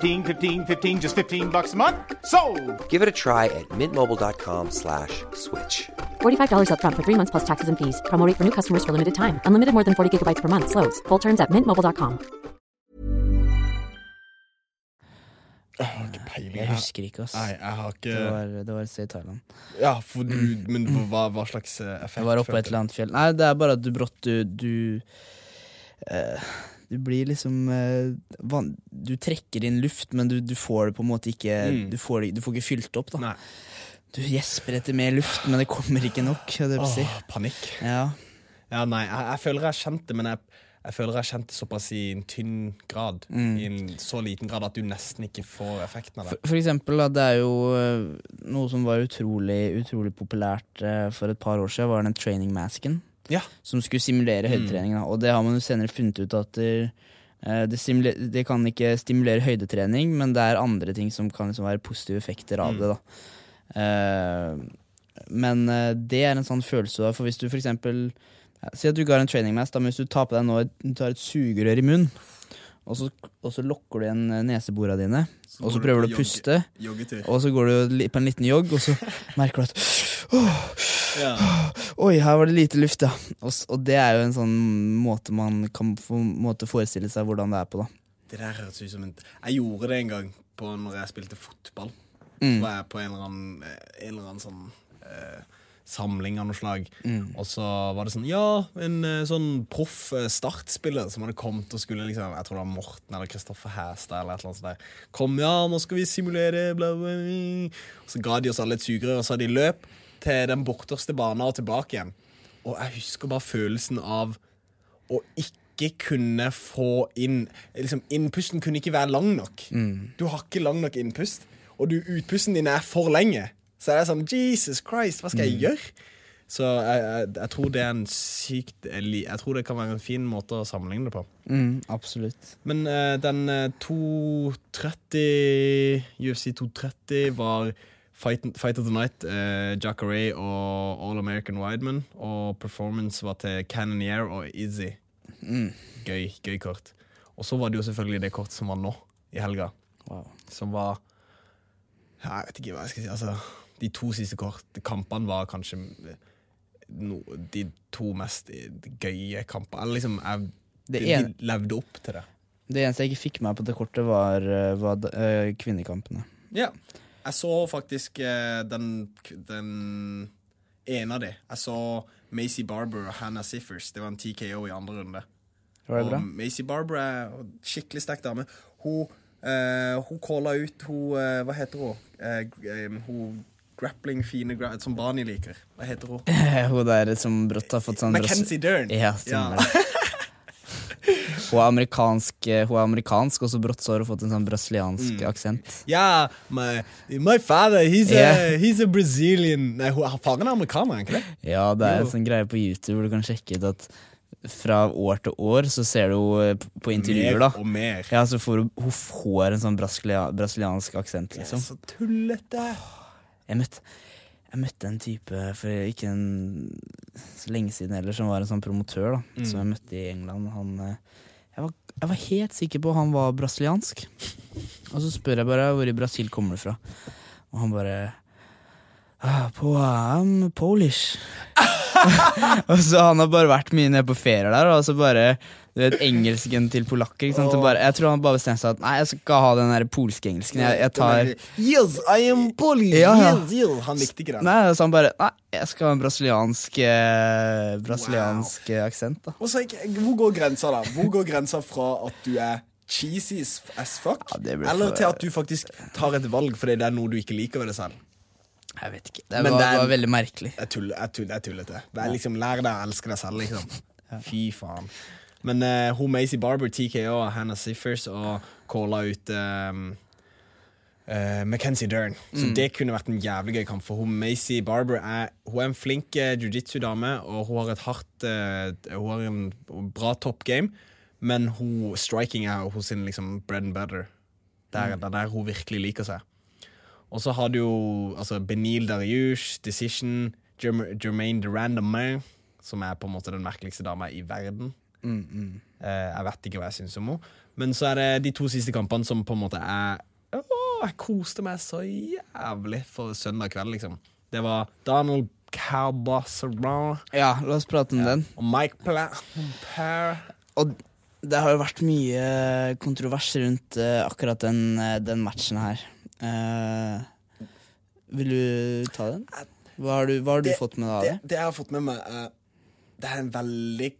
15, 15 15, just 15 bucks a month. So, Give it a try at mintmobile.com slash switch. $45 up front for three months plus taxes and fees. Promote for new customers for limited time. Unlimited more than 40 gigabytes per month. Slows. Full terms at mintmobile.com. Jeg. Jeg husker ikke, ass. Nei, jeg har ikke Det var, det var et sted i Thailand. Ja, for du, Men hva, hva slags eh, effekt? Jeg var oppe et eller annet fjell. Nei, det er bare at du brått Du, du, eh, du blir liksom uh, Du trekker inn luft, men du, du får det på en måte ikke du, får du får ikke fylt opp. da Nei. Du gjesper etter mer luft, men det kommer ikke nok. Det vil si. Panikk. Ja. Ja, nei, jeg, jeg føler jeg har kjent det, men jeg, jeg føler jeg har kjent det såpass i en tynn grad. I en så liten grad at du nesten ikke får effekten av det. for eksempel, da, det er jo eh, noe som var utrolig, utrolig populært eh, for et par år siden, var den training masken. Ja. Som skulle simulere høydetrening. Da. Og det har man jo senere funnet ut at det, eh, det, kan ikke stimulere høydetrening, men det er andre ting som kan liksom være positive effekter av det. da Eh, men eh, det er en sånn følelse har, for hvis du eksempel ja, Si at du ikke har en training mask, da, men hvis du tar på deg nå et, tar et sugerør i munnen, og så, og så lokker du igjen eh, neseborene dine, og så prøver du å puste, Joggetur. og så går du på en liten jogg, og så merker du at oh, Ja. Oi, her var det lite luft, ja. Og, og det er jo en sånn måte man kan få måte forestille seg hvordan det er på, da. Det der høres ut som en Jeg gjorde det en gang på når jeg spilte fotball. Mm. Så var jeg på en eller annen, eh, en eller annen sånn eh, samling av noe slag. Mm. Og så var det sånn Ja, en eh, sånn proff eh, startspiller som hadde kommet og skulle liksom Jeg tror det var Morten eller Kristoffer Hæstad eller et eller annet sånt der. Kom, ja, nå skal vi simulere, bla, bla, bla. Og så ga de oss alle et sugerør, og så hadde de løp til den borterste banen og tilbake igjen. Og jeg husker bare følelsen av å ikke kunne få inn liksom, Innpusten kunne ikke være lang nok. Du har ikke lang nok innpust, og du, utpusten din er for lenge. Så er det sånn Jesus Christ, hva skal jeg gjøre? Så jeg, jeg, jeg tror det er en sykt Jeg tror det kan være en fin måte å sammenligne det på. Mm, absolutt. Men uh, den eh, 230 UFC 230 var Fight, Fight of the Night, uh, Jacare og All American Wideman. Og performance var til Cannoneer og Izzy. Gøy, gøy kort. Og så var det jo selvfølgelig det kortet som var nå, i helga. Wow. Som var Jeg vet ikke hva jeg skal si. Altså, de to siste kort, kampene var kanskje no, de to mest gøye kampene. Eller liksom, jeg, de, de levde opp til det. Det eneste jeg ikke fikk med på det kortet, var, eh, var eh, kvinnekampene. Ja. Jeg så faktisk eh, den, den ene av de. Jeg så Macy Barber og Hannah Siffers. Det var en TKO i andre runde. Og? Macy Barber er en skikkelig sterk dame. Hun, eh, hun calla ut hun Hva heter hun? Hun grappling fine gra som Bani liker. Hva heter hun? Hun der som brått har fått sånn Mackenzie Dern. Ja, stemmer det. Hun er amerikansk, eh, hun er amerikansk og så brått så har hun fått en sånn brasiliansk Mm. aksent. Ja, my, my father, he's, Yeah. a, he's a Brazilian Nei, faren er amerikaner, er ikke det? Ja, det er Jo. en sånn greie på YouTube hvor du kan sjekke ut at fra år til år så ser du henne på- intervjuer, Mer da. og mer. Ja, så får hun, hun får en sånn brasilia, brasiliansk aksent, liksom. Så tullete. Jeg møtte, jeg møtte en type for ikke en, så lenge siden heller, som var en sånn promotør, da. Mm. Som jeg møtte i England. Han, eh, jeg, var, jeg var helt sikker på han var brasiliansk. Og så spør jeg bare hvor i Brasil kommer du fra. Og han bare ah, på, I'm Polish. og så Han har bare vært mye nede på ferier der, og så bare du vet, engelsken til polakker. Bare, jeg tror han bare bestemte seg at nei, jeg skal ha den der polske engelsken. Jeg, jeg tar Yes, I am Polish. Ja, ja. Yes, yes. Han likte ikke det. Nei, så han bare Nei, jeg skal ha en brasiliansk eh, Brasiliansk wow. aksent, da. Og så, hvor går grensa, da? Hvor går grensa fra at du er cheesy as- fuck, Ja, eller for- til at du faktisk tar et valg fordi det er noe du ikke liker ved deg selv? Jeg vet ikke. Det var, det er- var veldig merkelig. Jeg jeg tullete. Det er liksom, Lær deg å elske deg selv, liksom. Fy faen. Men uh, hun Macy Barber, TKO Hannah Siffers og calla ut um, uh, Mackenzie Dern. Så det kunne vært en jævlig gøy kamp. For hun Macy Barber er, hun er en flink uh, jiu-jitsu-dame, og hun har et hardt uh, Hun har en bra top game, men hun, striking er hos sin liksom bread and butter. Det er det er der hun virkelig liker seg. Og så har du jo altså, Benil Dariush, Decision, Jerm Jermaine Durand som er på en måte den merkeligste dama i verden. Mm, Eh, jeg vet ikke hva jeg syns om henne. Men så er det de to siste kampene som på en måte er å, Jeg koste meg så jævlig for søndag kveld, liksom. Det var Donald Cowbosseron Ja, la oss prate om den. og Mike Pla Og det har jo vært mye kontrovers rundt eh, akkurat den, eh, den matchen her. Uh, vil du ta den? Hva har du, hva har du Det- fått med deg av Det, det? det jeg har fått med meg, uh, Det er en veldig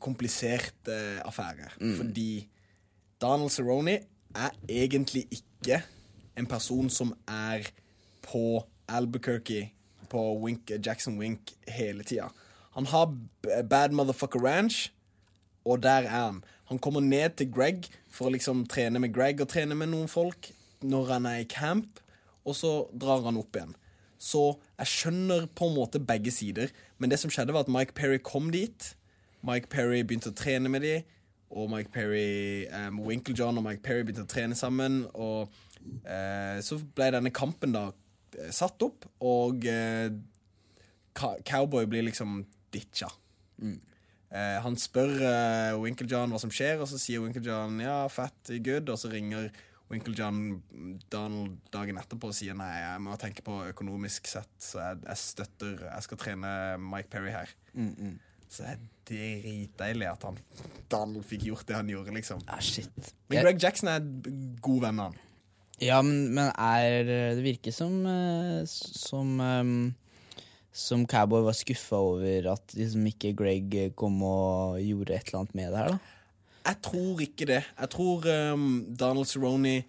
komplisert uh, affære. Fordi Donald Cerrone er egentlig ikke en person som er på Albuquerque, på Wink, Jackson Wink, hele tida. Han har Bad Motherfucker Ranch, og der er han. Han kommer ned til Greg for å liksom trene med Greg og trene med noen folk når han er i camp, og så drar han opp igjen. Så jeg skjønner på en måte begge sider, men det som skjedde, var at Mike Perry kom dit. Mike Perry begynte å trene med dem, og Mike Perry, um, Winklejohn og Mike Perry begynte å trene sammen. Og uh, så ble denne kampen da eh, satt opp, og uh, Cowboy blir liksom ditcha. Eh, han spør eh, Winklejohn hva som skjer, og så sier Winklejohn ja, fett, good, og så ringer Winklejohn Donald dagen etterpå og sier nei, jeg må tenke på økonomisk sett, så jeg, jeg støtter Jeg skal trene Mike Perry her. Så det er dritdeilig at han Donald fikk gjort det han gjorde, liksom. Ah, shit. Men Greg Jackson er god venn av han. Ja, men, men er Det virker som eh, Som ehm, Som Cowboy var skuffa over at liksom ikke Greg kom og gjorde et eller annet med det her, da. Jeg tror ikke det. Jeg tror um, Donald Cerrone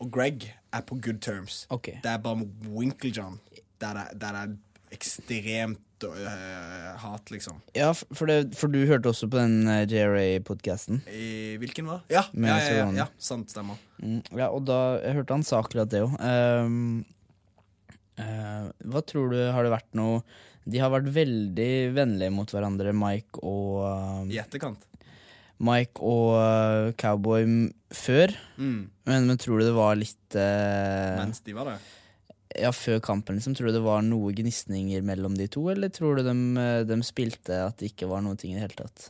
og Greg er på good terms. Okay. Det er bare med Winklejohn der det er ekstremt øh, hat, liksom. Ja, for, det, for du hørte også på den uh, JRA-podkasten. I, hvilken var? Ja, ja, ja, ja, sant, stemmer. Mm, ja, og da jeg hørte han sa akkurat det òg. hva tror du har det vært noe De har vært veldig vennlige mot hverandre, Mike og um, I etterkant. Mike og uh, Cowboy før. Mm. Men, men tror du det var litt uh, Mens de var der. Ja, før kampen, liksom. Tror du det var noe gnisninger mellom de to, eller tror du de, uh, de spilte at det ikke var noen ting i det hele tatt?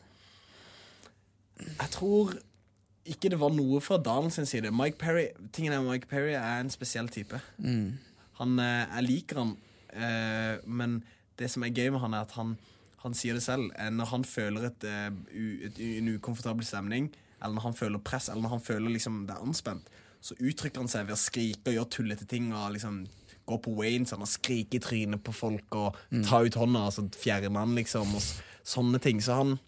Jeg tror ikke det var noe fra Dalen sin side. Mike Perry, tingen er Mike Perry er en spesiell type. Han, eh, jeg liker han, eh, men det som er gøy med han, er at han, han sier det selv. Eh, når han føler et, eh, et, en ukomfortabel stemning, eller når han føler press, eller når han føler liksom det er anspent, så uttrykker han seg ved å skrike og gjøre tullete ting. og liksom Gå på Wayne sånn, og skrike i trynet på folk og ta ut hånda og så fjerne han, liksom. Og sånne ting. Så han,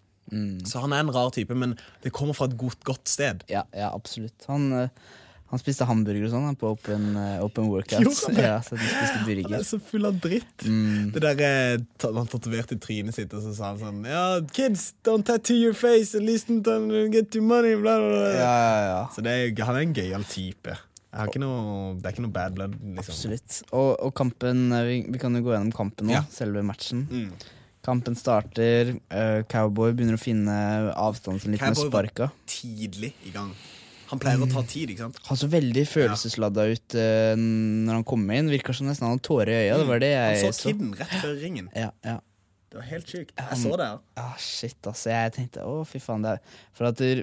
så han er en rar type, men det kommer fra et godt, godt sted. Ja, ja absolutt. Han, uh, han spiste hamburger og sånn på open, uh, open workout. Ja, så han Han er så full av dritt. Det der eh, Han tatoverte trynet sitt, og så sa han sånn Ja, kids, don't tattoo your face at listen don't get your money, bla, bla, bla. Ja, ja, ja. Så det han er en gøyal type. Noe, det er ikke noe bad blood, liksom. Absolutt. Og, og kampen uh, vi, vi kan jo gå gjennom kampen nå, Ja. selve matchen. Mm. Kampen starter, uh, Cowboy begynner å finne avstanden litt med Cowboy var- Tidlig i gang. Han pleier å ta tid, ikke sant? Han så veldig følelsesladda ut uh, når han kom inn. Virka som nesten han hadde tårer i øya. Det var det Han jeg så kidden rett før ringen. Ja, ja. Det var helt sjukt. Jeg så det. ja. Ah, shit, altså. Jeg tenkte å, fy faen. Det er For at eh,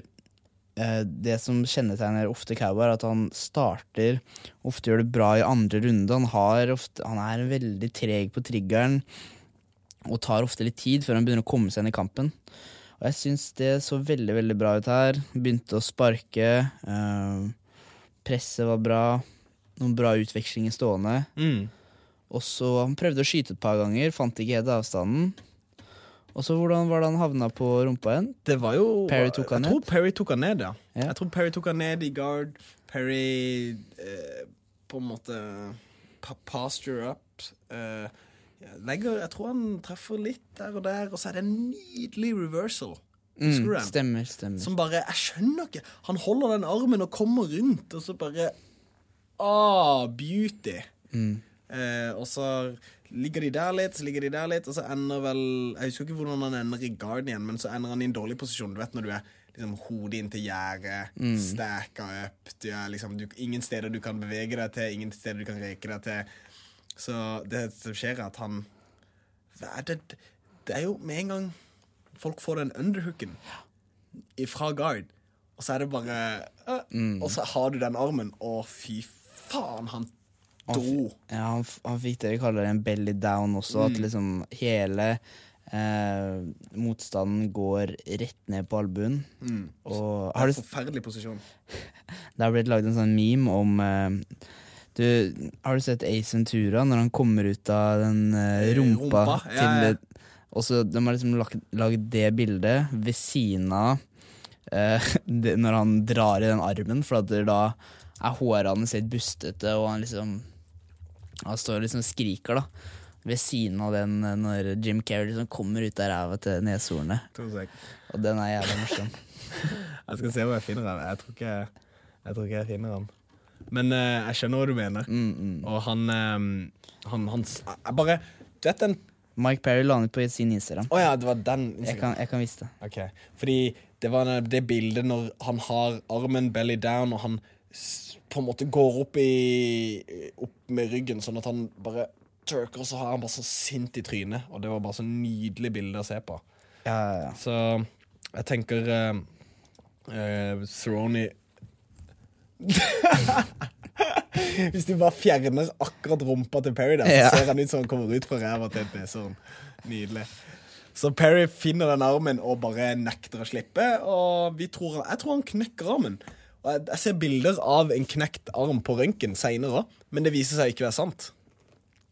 det som kjennetegner ofte Cowboy, er at han starter Ofte gjør det bra i andre runde. Han, har ofte, han er veldig treg på triggeren og tar ofte litt tid før han begynner å komme seg inn i kampen. Og jeg syns det så veldig veldig bra ut her. Begynte å sparke. eh, presset var bra. Noen bra utvekslinger stående. Mm. Og så Han prøvde å skyte et par ganger, fant ikke helt avstanden. Og så hvordan var det han havna på rumpa igjen? Det var jo Perry tok han Jeg tror ned? Perry tok han ned, ja. Ja. Jeg tror Perry tok han ned i guard. Perry eh, på en måte pa posture up. Eh, legger, jeg tror han treffer litt der og der, og så er det en nydelig reversal. Mm, Stemmer, stemmer. Som bare Jeg skjønner ikke. Han holder den armen og kommer rundt, og så bare Ah, beauty. Eh, og så ligger de der litt, så ligger de der litt, og så ender vel Jeg husker ikke hvordan han ender i guard igjen, men så ender han i en dårlig posisjon. Du vet når du er liksom hodet inntil gjerdet, stacka up du er liksom, du, Ingen steder du kan bevege deg til, ingen steder du kan reke deg til. Så det som skjer, er at han hva er det, det er jo med en gang folk får den underhooken fra guard, og så er det bare øh, Og så har du den armen, og fy faen, han dro. Ja, han, han fikk det vi kaller en belly down også, Mm. at liksom hele eh, motstanden går rett ned på albuen. Og har du, Forferdelig posisjon. det har blitt lagd en sånn meme om eh, du, Har du sett Ace Ventura når han kommer ut av den eh, Eh, rumpa, rumpa, ja, ja. det- Og så De har liksom lagd, lagd det bildet ved siden av eh, når han drar i den armen, for da er håret hans helt bustete, og han liksom Han står og liksom skriker, da. Ved siden av den når Jim Carrey liksom kommer ut av ræva til neshornet. Og den er jævla morsom. Jeg skal se hvor jeg finner den. Jeg tror ikke jeg, jeg, tror ikke jeg finner han. Men uh, jeg skjønner hva du mener. Mm, Og han, um, han, han Jeg bare Du vet den Mike Perry la den ut på sin Instagram. Oh, ja, det var den. Jeg kan, jeg kan vise det. Okay. Fordi det var det bildet når han har armen belly down, og han på en måte går opp, i, opp med ryggen, sånn at han bare tørker, og så har han bare så sint i trynet. Og det var bare så nydelig bilde å se på. Ja, ja, ja. Så jeg tenker uh, uh, Throny Hvis du bare fjerner akkurat rumpa til Perry der, så ser han ut som han kommer ut fra ræva til neshorn. Nydelig. Så Perry finner den armen og bare nekter å slippe. Og vi tror, jeg tror han knekker armen. Jeg, ser bilder av en knekt arm på røntgen seinere men det viser seg ikke være sant.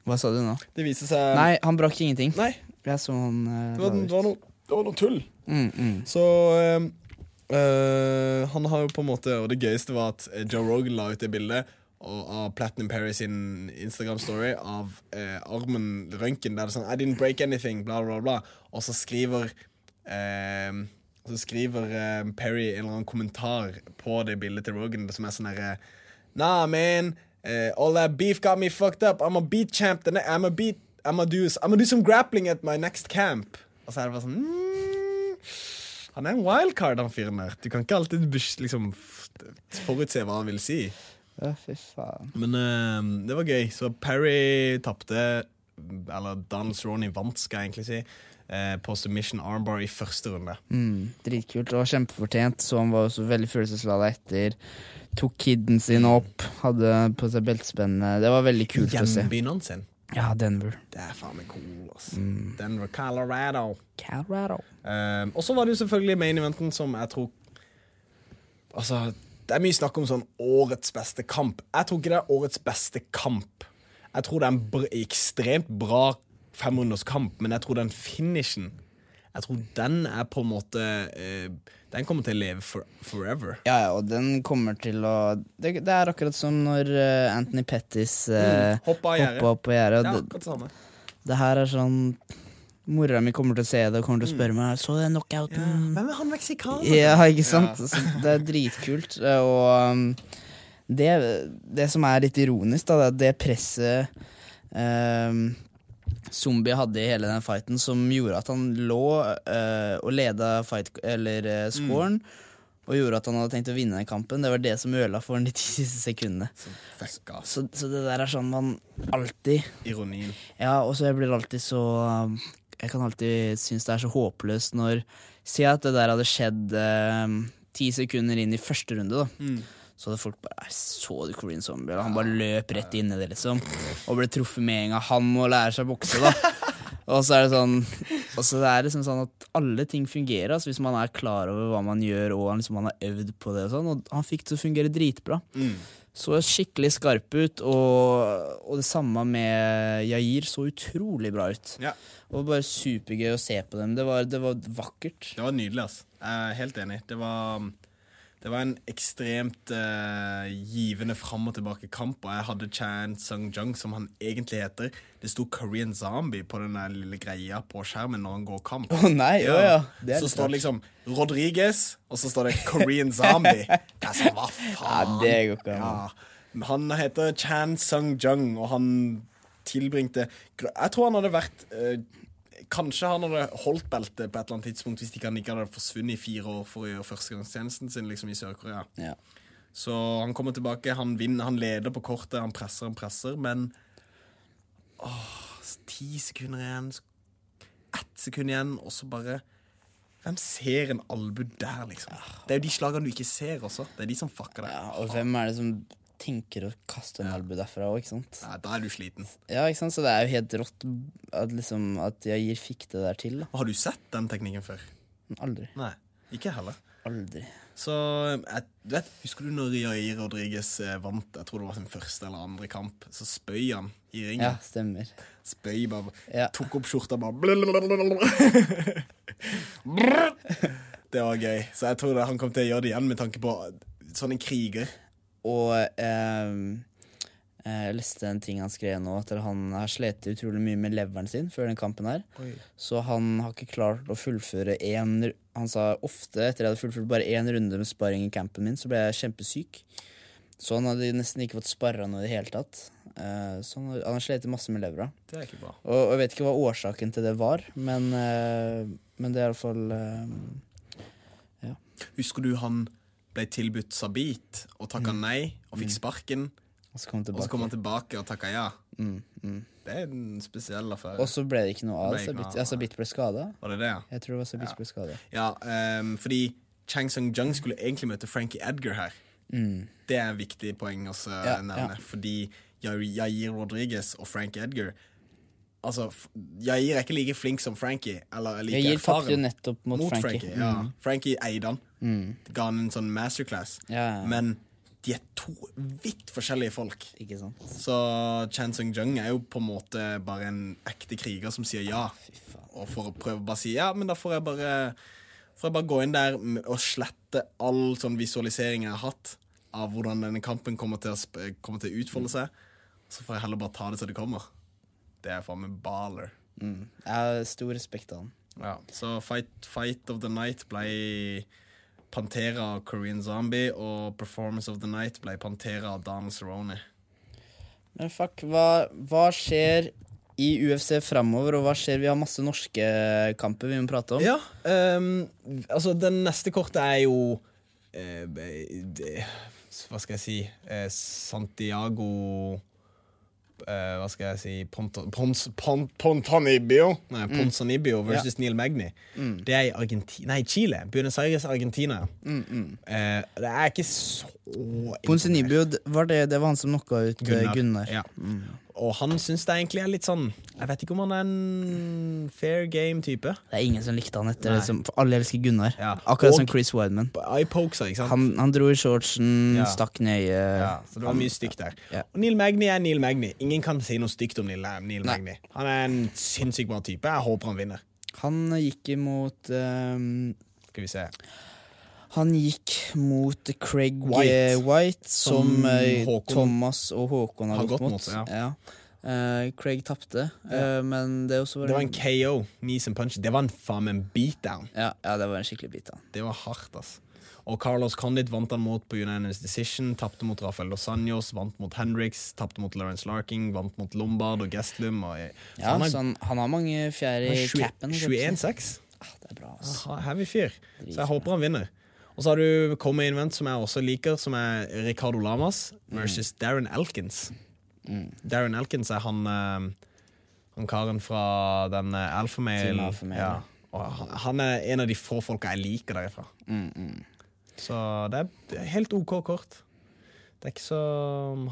Hva sa du nå? Det viser seg Nei, han brakk ingenting. Nei, Jeg så han uh, det var, det var, noe, det var noe tull. Mm, mm. Så ehm, uh, han har jo på en måte Og det gøyeste var at eh, Joe Rogan la ut det bildet og, av Platinum Perry sin Instagram-story av uh, armen røntgen. Der det er sånn I didn't break anything, bla, bla, bla. Og så skriver ehm, Så skriver ehm, Perry en eller annen kommentar på det bildet til Rogan som er sånn herre Nah, man. Uh, all that beef got me fucked up. I'm a beat champ. I'm a beat I'm a do, I'm a do some grappling at my next camp. Og så er det bare sånn mm, Han er en wildcard, han fyren der. Du kan ikke alltid liksom forutse hva han vil si. Ja, fy faen. Men uh, det var gøy. Så Perry tapte Eller Donald Ronny vant, skal jeg egentlig si. Eh, på submission armbar i første runde. Mm, dritkult. Og kjempefortjent. Så han var også veldig følelsesladet etter. Tok kiden sin opp, hadde på seg beltespennene. Det var veldig kult å se. Hjembyen hans sin. Ja, Denver. Det er faen meg cool, ass. Denver, Colorado. Colorado. Um, og så var det jo selvfølgelig main eventen som jeg tror Altså, det er mye snakk om sånn årets beste kamp. Jeg tror ikke det er årets beste kamp. Jeg tror det er en br ekstremt bra 500-kamp, men jeg tror den finishen Jeg tror den er på en måte eh, Den kommer til å leve for, forever. Ja, ja, og den kommer til å Det, det er akkurat som når eh, Anthony Pettis uh, Mm, hoppa hoppa opp på gjerdet. Ja, Det- det. Det her er sånn Mora mi kommer til å se det og kommer til å spørre meg Så du den knockouten. Hvem er han meksikaneren? Ja, ikke sant? Ja. det er dritkult. eh, Og um, det, det som er litt ironisk, da, det er at det presset um, Zombie hadde i hele den fighten, som gjorde at han lå eh, og leda fight, eller uh, scoren, og gjorde at han hadde tenkt å vinne den kampen, det var det som ødela for ham de siste sekundene. Så. Så, så det der er sånn man alltid Ironien. ja, og så jeg blir alltid så Jeg kan alltid synes det er så håpløst når Si at det der hadde skjedd um, ti sekunder inn i første runde, da. Så hadde folk bare Jeg Så du Korean Zombie? Eller han bare løp rett inn i det, liksom. Og ble truffet med en gang. Han må lære seg å bokse, da. og så er det sånn Og så er det liksom sånn at alle ting fungerer altså, hvis man er klar over hva man gjør, og han liksom, han har øvd på det og sånn. Og han fikk det til å fungere dritbra. Så skikkelig skarp ut, og, og det samme med Jair så utrolig bra ut. Ja. Og bare supergøy å se på dem. Det var, det var vakkert. Det var nydelig, ass. Jeg er helt enig. Det var, det var en ekstremt uh, givende fram og tilbake-kamp, og jeg hadde Chan Sung-jung, som han egentlig heter. Det sto Korean Zombie på den lille greia på skjermen når han går kamp. Å nei, ja. ja. Det er så står det liksom Rodriguez, og så står det Korean Zombie. Jeg sa hva faen? Ja, det går ikke an. Ja. Han heter Chan Sung-jung, og han tilbringte Jeg tror han hadde vært eh, Kanskje han hadde holdt beltet på et eller annet tidspunkt hvis ikke han ikke hadde forsvunnet i fire år for å gjøre førstegangstjenesten sin liksom i Sør-Korea. Ja. Så han kommer tilbake, han vinner, han leder på kortet, han presser, han presser, men Åh, ti sekunder igjen, ett sekund igjen, og så bare Hvem ser en albu der, liksom? Det er jo de slagene du ikke ser også. Det er de som fucker deg. ja, og hvem er det som tenker å kaste en albue derfra òg, ikke sant? Nei, da er du sliten. Ja, ikke sant? Så det er jo helt rått at, liksom, at Jair fikk det der til. da. Har du sett den teknikken før? Aldri. Nei, ikke heller. Aldri. Så jeg, du vet, Husker du når Jair Rodriguez eh, vant Jeg tror det var sin første eller andre kamp. Så spøy han i ringen. Ja, stemmer. Spøy bare Ja. Tok opp skjorta bare. Det var gøy. Så jeg tror det, han kom til å gjøre det igjen med tanke på sånn en kriger. Og eh, jeg leste en ting han skrev nå, at han har slitt utrolig mye med leveren sin før den kampen her. Så han har ikke klart å fullføre én Han sa ofte etter jeg hadde fullført bare én runde med sparring i campen min, så ble jeg kjempesyk. Så han hadde nesten ikke fått sparra noe i det hele tatt. Eh, så han, har- han slitt masse med levra. Det er ikke bra. Og, og jeg vet ikke hva årsaken til det var, men, eh, men det er iallfall uh, Husker du han ble tilbudt Sabit og takka nei og fikk sparken. Og så kom han tilbake. kom han tilbake og takka ja. Mm, mm. Det er en spesiell affære. Og så ble det ikke noe av Sabit. Ja, Sabit ble skada. Var det det, ja? Jeg tror det var Sabit ble skada. Ja, um, fordi Chang Sung-jung skulle egentlig møte Frankie Edgar her. Det er et viktig poeng å Mm. Ja, nevne, ja. fordi Jair Rodriguez og Frankie Edgar Altså, Jair er ikke like flink som Frankie. Eller like Jair tapte jo nettopp mot Frankie. ja. Mm. Frankie eide han. Ga han en sånn masterclass. Ja, ja. Men de er to vidt forskjellige folk. Ikke sant? Så Chan Sung-jung er jo på en måte bare en ekte kriger som sier ja. Og for å prøve å bare si ja, men da får jeg bare Får jeg bare gå inn der og slette all sånn visualisering jeg har hatt av hvordan denne kampen kommer til å, kommer til å utfolde seg. Så får jeg heller bare ta det så det kommer. Det er faen meg baller. Mm. Jeg har stor respekt av han. Ja, så fight, fight of the Night ble Pantera av Korean Zombie, og Performance of the Night ble Pantera av Donald Cerrone. Men fuck, hva, hva skjer i UFC framover, og hva skjer? Vi har masse norske kamper vi må prate om. Ja, um, altså den neste kortet er jo uh, det, Hva skal jeg si uh, Santiago eh, Hva skal jeg si Ponto, Pons, Pon, Pontonibio Nei, Ponzonibio versus Neil Magny. Det er i Argentina Nei, Chile. Buenos Aires, Argentina. Eh, det er ikke så Ponsenibio, det var det, det var han som knocka ut eh, Gunnar. Gunnar. Ja. Og han syns det egentlig er litt sånn Jeg vet ikke om han er en fair game-type. Det er ingen som likte han etter det. For alle elsker Gunnar. Ja. Akkurat Og- som Chris Wideman. Han, han dro i shortsen, Ja. stakk ned øyet. Ja, så det var mye stygt der. Ja. Og Neil Magny er Neil Magny. Ingen kan si noe stygt om Neil, Neil Magni. Han er en sinnssykt bra type. Jeg håper han vinner. Han gikk imot um, Skal vi se. Han gikk mot Craig White. White, White som, Som eh, Thomas og Håkon har, har gått gått mot. mot, ja. Uh, Craig tapte, uh, men det også var Det var en KO. Knees and punch. Det var en faen meg en beatdown. ja, ja, det var en skikkelig beatdown. Det var hardt, ass. Og Carlos Condit vant han mot på unanimous decision. Tapte mot Rafael Los Anjos, vant mot Hendrix, tapte mot Lawrence Larking, vant mot Lombard og Gestlum. Og, så Ja, han så han, han har mange fjerde i capen. holdt jeg på å si. 21-6. Ah, det er bra, ass. Heavy fyr. Så jeg håper han vinner. Og så har du Come Invent, som jeg også liker, som er Ricardo Lamas versus Darren Elkins. Darren Elkins er han eh, Han karen fra den uh, Alphamale. Ja. han- er en av de få folka jeg liker derifra. Så det er, det er helt OK kort. Det er ikke så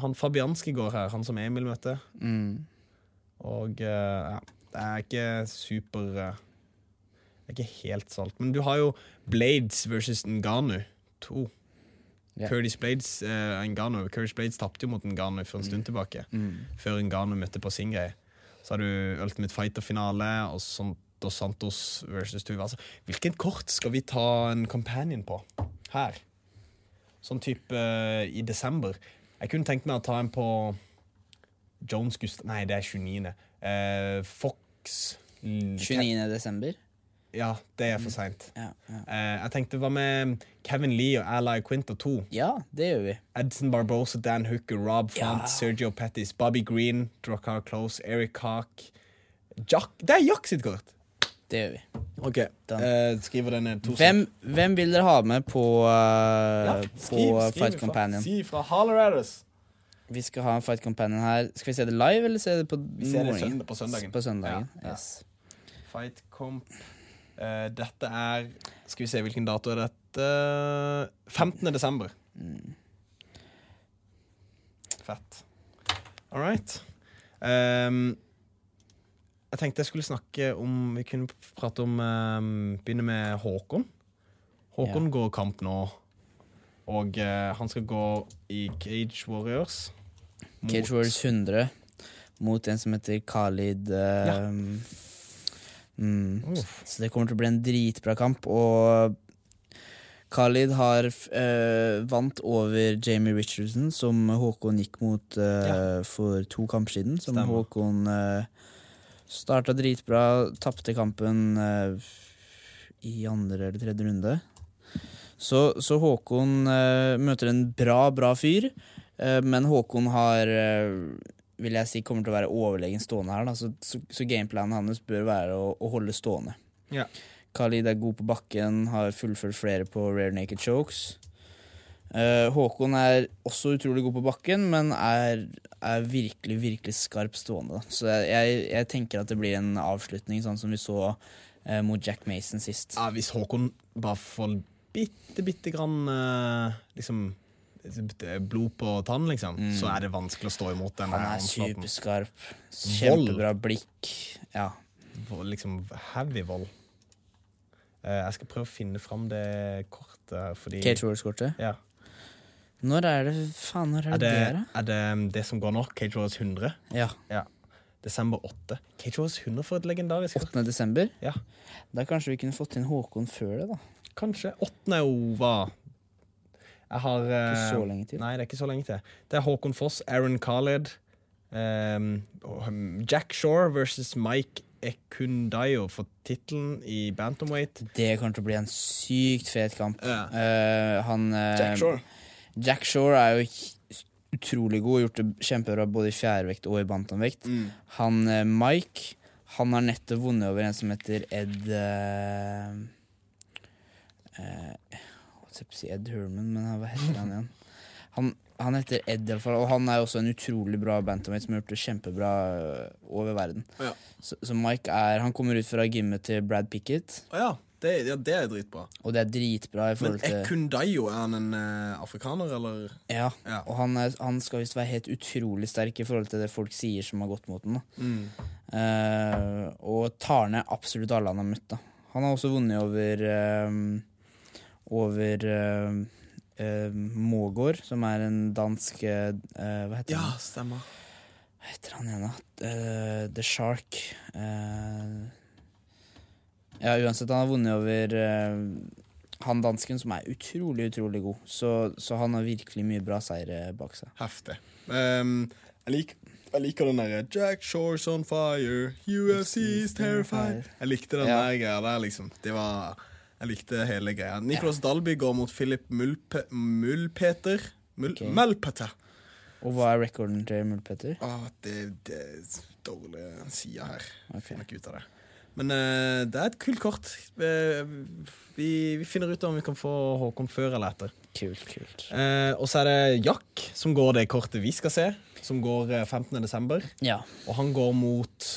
Han Fabianski går her, han som Emil møtte. Mm. Og eh, ja, det er ikke super eh, Det er ikke helt salt. Men du har jo Blades versus Nganu 2. Yeah. Curtis Blades uh, Ngannou Curtis Blades tapte jo mot Ngannou for en stund tilbake. Før Ngannou møtte på sin greie. Så har du Ultimate Fighter-finale og sånt, Dos Santos versus Tuva. Altså, hvilket kort skal vi ta en companion på her? Sånn type uh, i desember. Jeg kunne tenkt meg å ta en på Jones Gustav Nei, det er 29. Uh, Fox 29. desember. Ja, det er for seint. Ja, ja. Eh, jeg tenkte hva med Kevin Lee og Ally Quinta 2? ja, det gjør vi. Edson Barbosa, Dan Hooker, Rob Font, Sergio Pettis, Bobby Green, Drakkar Close, Eric Cock Jack, Det er Jack sitt kort! Det gjør vi. OK. Eh, skriver denne. To Hvem, hvem vil dere ha med på, uh, Ja, på skriv, skriv Fight. Companion? Si fra Holler at us! Vi skal ha en Fight Companion her. Skal vi se det live, eller se det på Vi ser det søndag- på søndagen. På søndagen, Ja, ja. yes. Fight Comp. Eh, dette er Skal vi se, hvilken dato er dette? 15. desember. Fett. All right. Um, jeg tenkte jeg skulle snakke om Vi kunne prate om um, Begynne med Håkon. Håkon Ja. går kamp nå. Og uh, han skal gå i Cage Warriors. mot- Cage Warriors 100 mot en som heter Khalid. eh, mm. Så det kommer til å bli en dritbra kamp. Og Khalid har øh, vant over Jamie Richardson, som Håkon gikk mot eh, for to kamper siden. Som Stemmer. Håkon øh, starta dritbra, tapte kampen øh, i andre eller tredje runde. Så, så Håkon eh, møter en bra, bra fyr, eh, men Håkon har eh, vil jeg si kommer til å være overlegen stående her. Så, så, så gameplanen hans bør være å, å holde stående. Ja. Khalid er god på bakken, har fullført flere på rare naked chokes. Uh, Håkon er også utrolig god på bakken, men er, er virkelig, virkelig skarp stående. da. Så jeg, jeg tenker at det blir en avslutning, sånn som vi så uh, mot Jack Mason sist. Ja, hvis Håkon bare får bitte, bitte grann uh, liksom blod på tann, liksom, så er det vanskelig å stå imot den. Han er superskarp. Kjempebra blikk. Ja. Vold, Liksom heavy vold. Uh, jeg skal prøve å finne fram det kortet, fordi Cage Warriors-kortet. ja. Når er det Faen, når er Er det det, det, da? er det det som går nå? Cage Warriors 100? Ja. Ja. Desember 8. Cage Warriors 100 for et legendarisk 8. desember. Ja. Da kanskje vi kunne fått inn Håkon før det, da. Kanskje. 8. er jo hva? Jeg har uh, Ikke så lenge til. Nei, det er ikke så lenge til. Det er Håkon Foss, Aaron Khaled, um, Jack Shore versus Mike Ekundayo for tittelen i bantamweight. Det kommer til å bli en sykt fet kamp. Ja. Uh, han uh, Jack Shore. Jack Shore er jo utrolig god, gjort det kjempebra både i fjærvekt og i bantamvekt. Mm. Han eh, Mike, han har nettopp vunnet over en som heter Ed uh, eh, Si Ed Herman, men hva heter han igjen? Han, han heter Ed, i alle fall, og han er også en utrolig bra bantamate som har gjort det kjempebra eh, over verden. Ja. Så, så Mike er Han kommer ut fra gymmet til Brad Pickett, ja. Det, ja, det er dritbra. og det er dritbra i forhold til Ekundayo, er han en uh, afrikaner, eller? Ja, Ja. og han, er, han skal visst være helt utrolig sterk i forhold til det folk sier som har gått mot den. Mm. Uh, og tar ned absolutt alle han har møtt. Da. Han har også vunnet over eh, Over uh, Mågård, som er en dansk eh, Hva heter han? Ja, stemmer. Hva heter han igjen, da? Eh, The Shark. Eh, ja, uansett, han har vunnet over eh, han dansken, som er utrolig, utrolig god. Så, så han har virkelig mye bra seire bak seg. Heftig. Um, jeg, liker, jeg liker den derre Jack Shore's on fire, UFC's terrified. Jeg likte den Ja. der greia der, liksom. Det var Jeg likte hele greia. Nicholas Dalby går mot Philip Mulpe, Mulpeter. Mul, okay. Mulpeter. Og hva er rekorden til Mulpeter? Ah, det, det er dårlige sider her. Okay. Finner ikke ut av det. Men uh, det er et kult kort. Eh, vi, vi finner ut om vi kan få Håkon før eller etter. Kult, kult. Uh, og så er det Jack som går det kortet vi skal se, som går eh, 15. desember. Ja. Og han går mot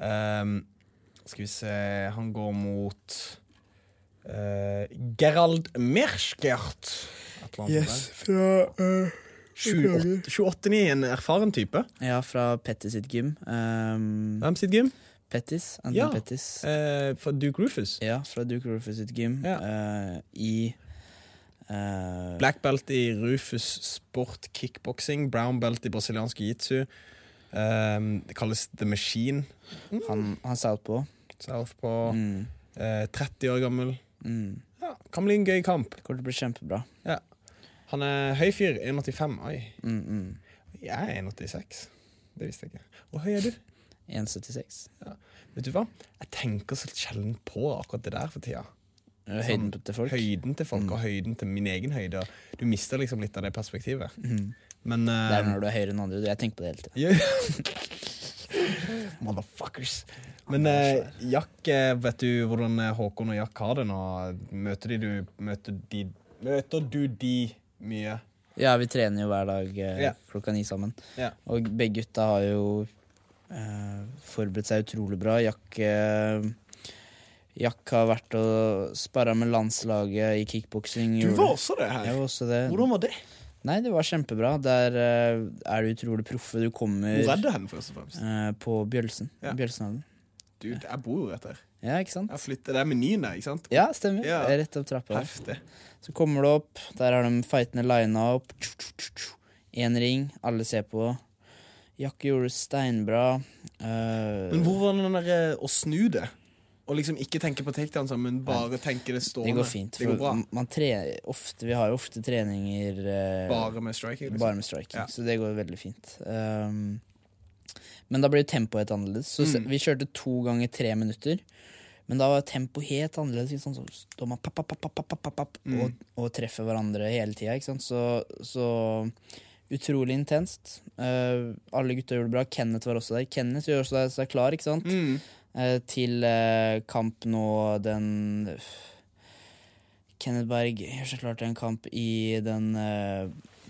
Skal vi se Han går mot eh, Gerald Merschgert. Yes, fra 28 28 i en erfaren type. Ja, fra Pettis sitt gym. Um, Hvem sitt gym? Pettis. Anthony Ja. Pettis. Uh, fra Duke Rufus. Ja, fra Duke Rufus sitt gym. Ja. Uh, I uh, Black belt i Rufus sport kickboxing. Brown belt i brasiliansk jiu-jitsu. Ehm, det kalles The Machine. Han, han southpaw. Southpaw. Mm, Eh, 30 år gammel. Mm. Ja, kan bli en gøy kamp. Det kommer til å bli kjempebra. Han er høy fyr. 1,85. Oi. Mm, mm. Jeg er 1,86. Det visste jeg ikke. Hvor høy er du? 1,76. Vet du hva? Jeg tenker så sjelden på akkurat det der for tida. Sånn, Høyden til folk. Høyden til folk og høyden til min egen høyde. Du mister liksom litt av det perspektivet. Men Det er når du er høyere enn andre. Jeg tenker på det hele tida. ja. Motherfuckers. Men eh, Jack, eh, vet du hvordan eh, Håkon og Jack har det nå? Møter, de, du, møter, de, møter du de mye? Ja, vi trener jo hver dag eh, yeah. klokka ni sammen. Yeah. Og begge gutta har jo eh, forberedt seg utrolig bra. Jack, eh, Jack har vært og sparra med landslaget i kickboksing. Du var også det her. Jeg var også det. Hvordan var det? Nei, det var kjempebra. Der eh, er du utrolig proffe. Du kommer Hvor er det hen, først og fremst? eh, på Bjølsen. Ja. Bjølsenhallen. Du, jeg bor jo rett der. Ja, ikke sant? Jeg flytter, Det er menyen der, ikke sant? Ja, stemmer. Ja. Er Rett opp trappa. Heftig. Så kommer du opp, der har de fightene lina opp. Én ring, alle ser på. Jakke gjorde steinbra. Uh, Men hvor var den der eh, å snu det? Og liksom ikke tenke på takedowns, men bare tenke det stående. det går fint. Det går bra. Man tre, ofte, vi har jo ofte treninger uh, Bare med striking? Liksom. bare med striking, Ja. så det går veldig fint. Um, men da blir tempoet helt annerledes. Så Mm. Vi kjørte to ganger tre minutter. Men da var tempoet helt annerledes. Ikke sant? Så står man papp, papp, papp, papp, papp, Mm. og, og treffer hverandre hele tida. Så, så utrolig intenst. Uh, alle gutta gjorde det bra. Kenneth var også der. Kenneth gjør seg, seg klar ikke sant? Mm. Uh, til uh, kamp nå den Kenneth Berg gjør seg klar til en kamp i den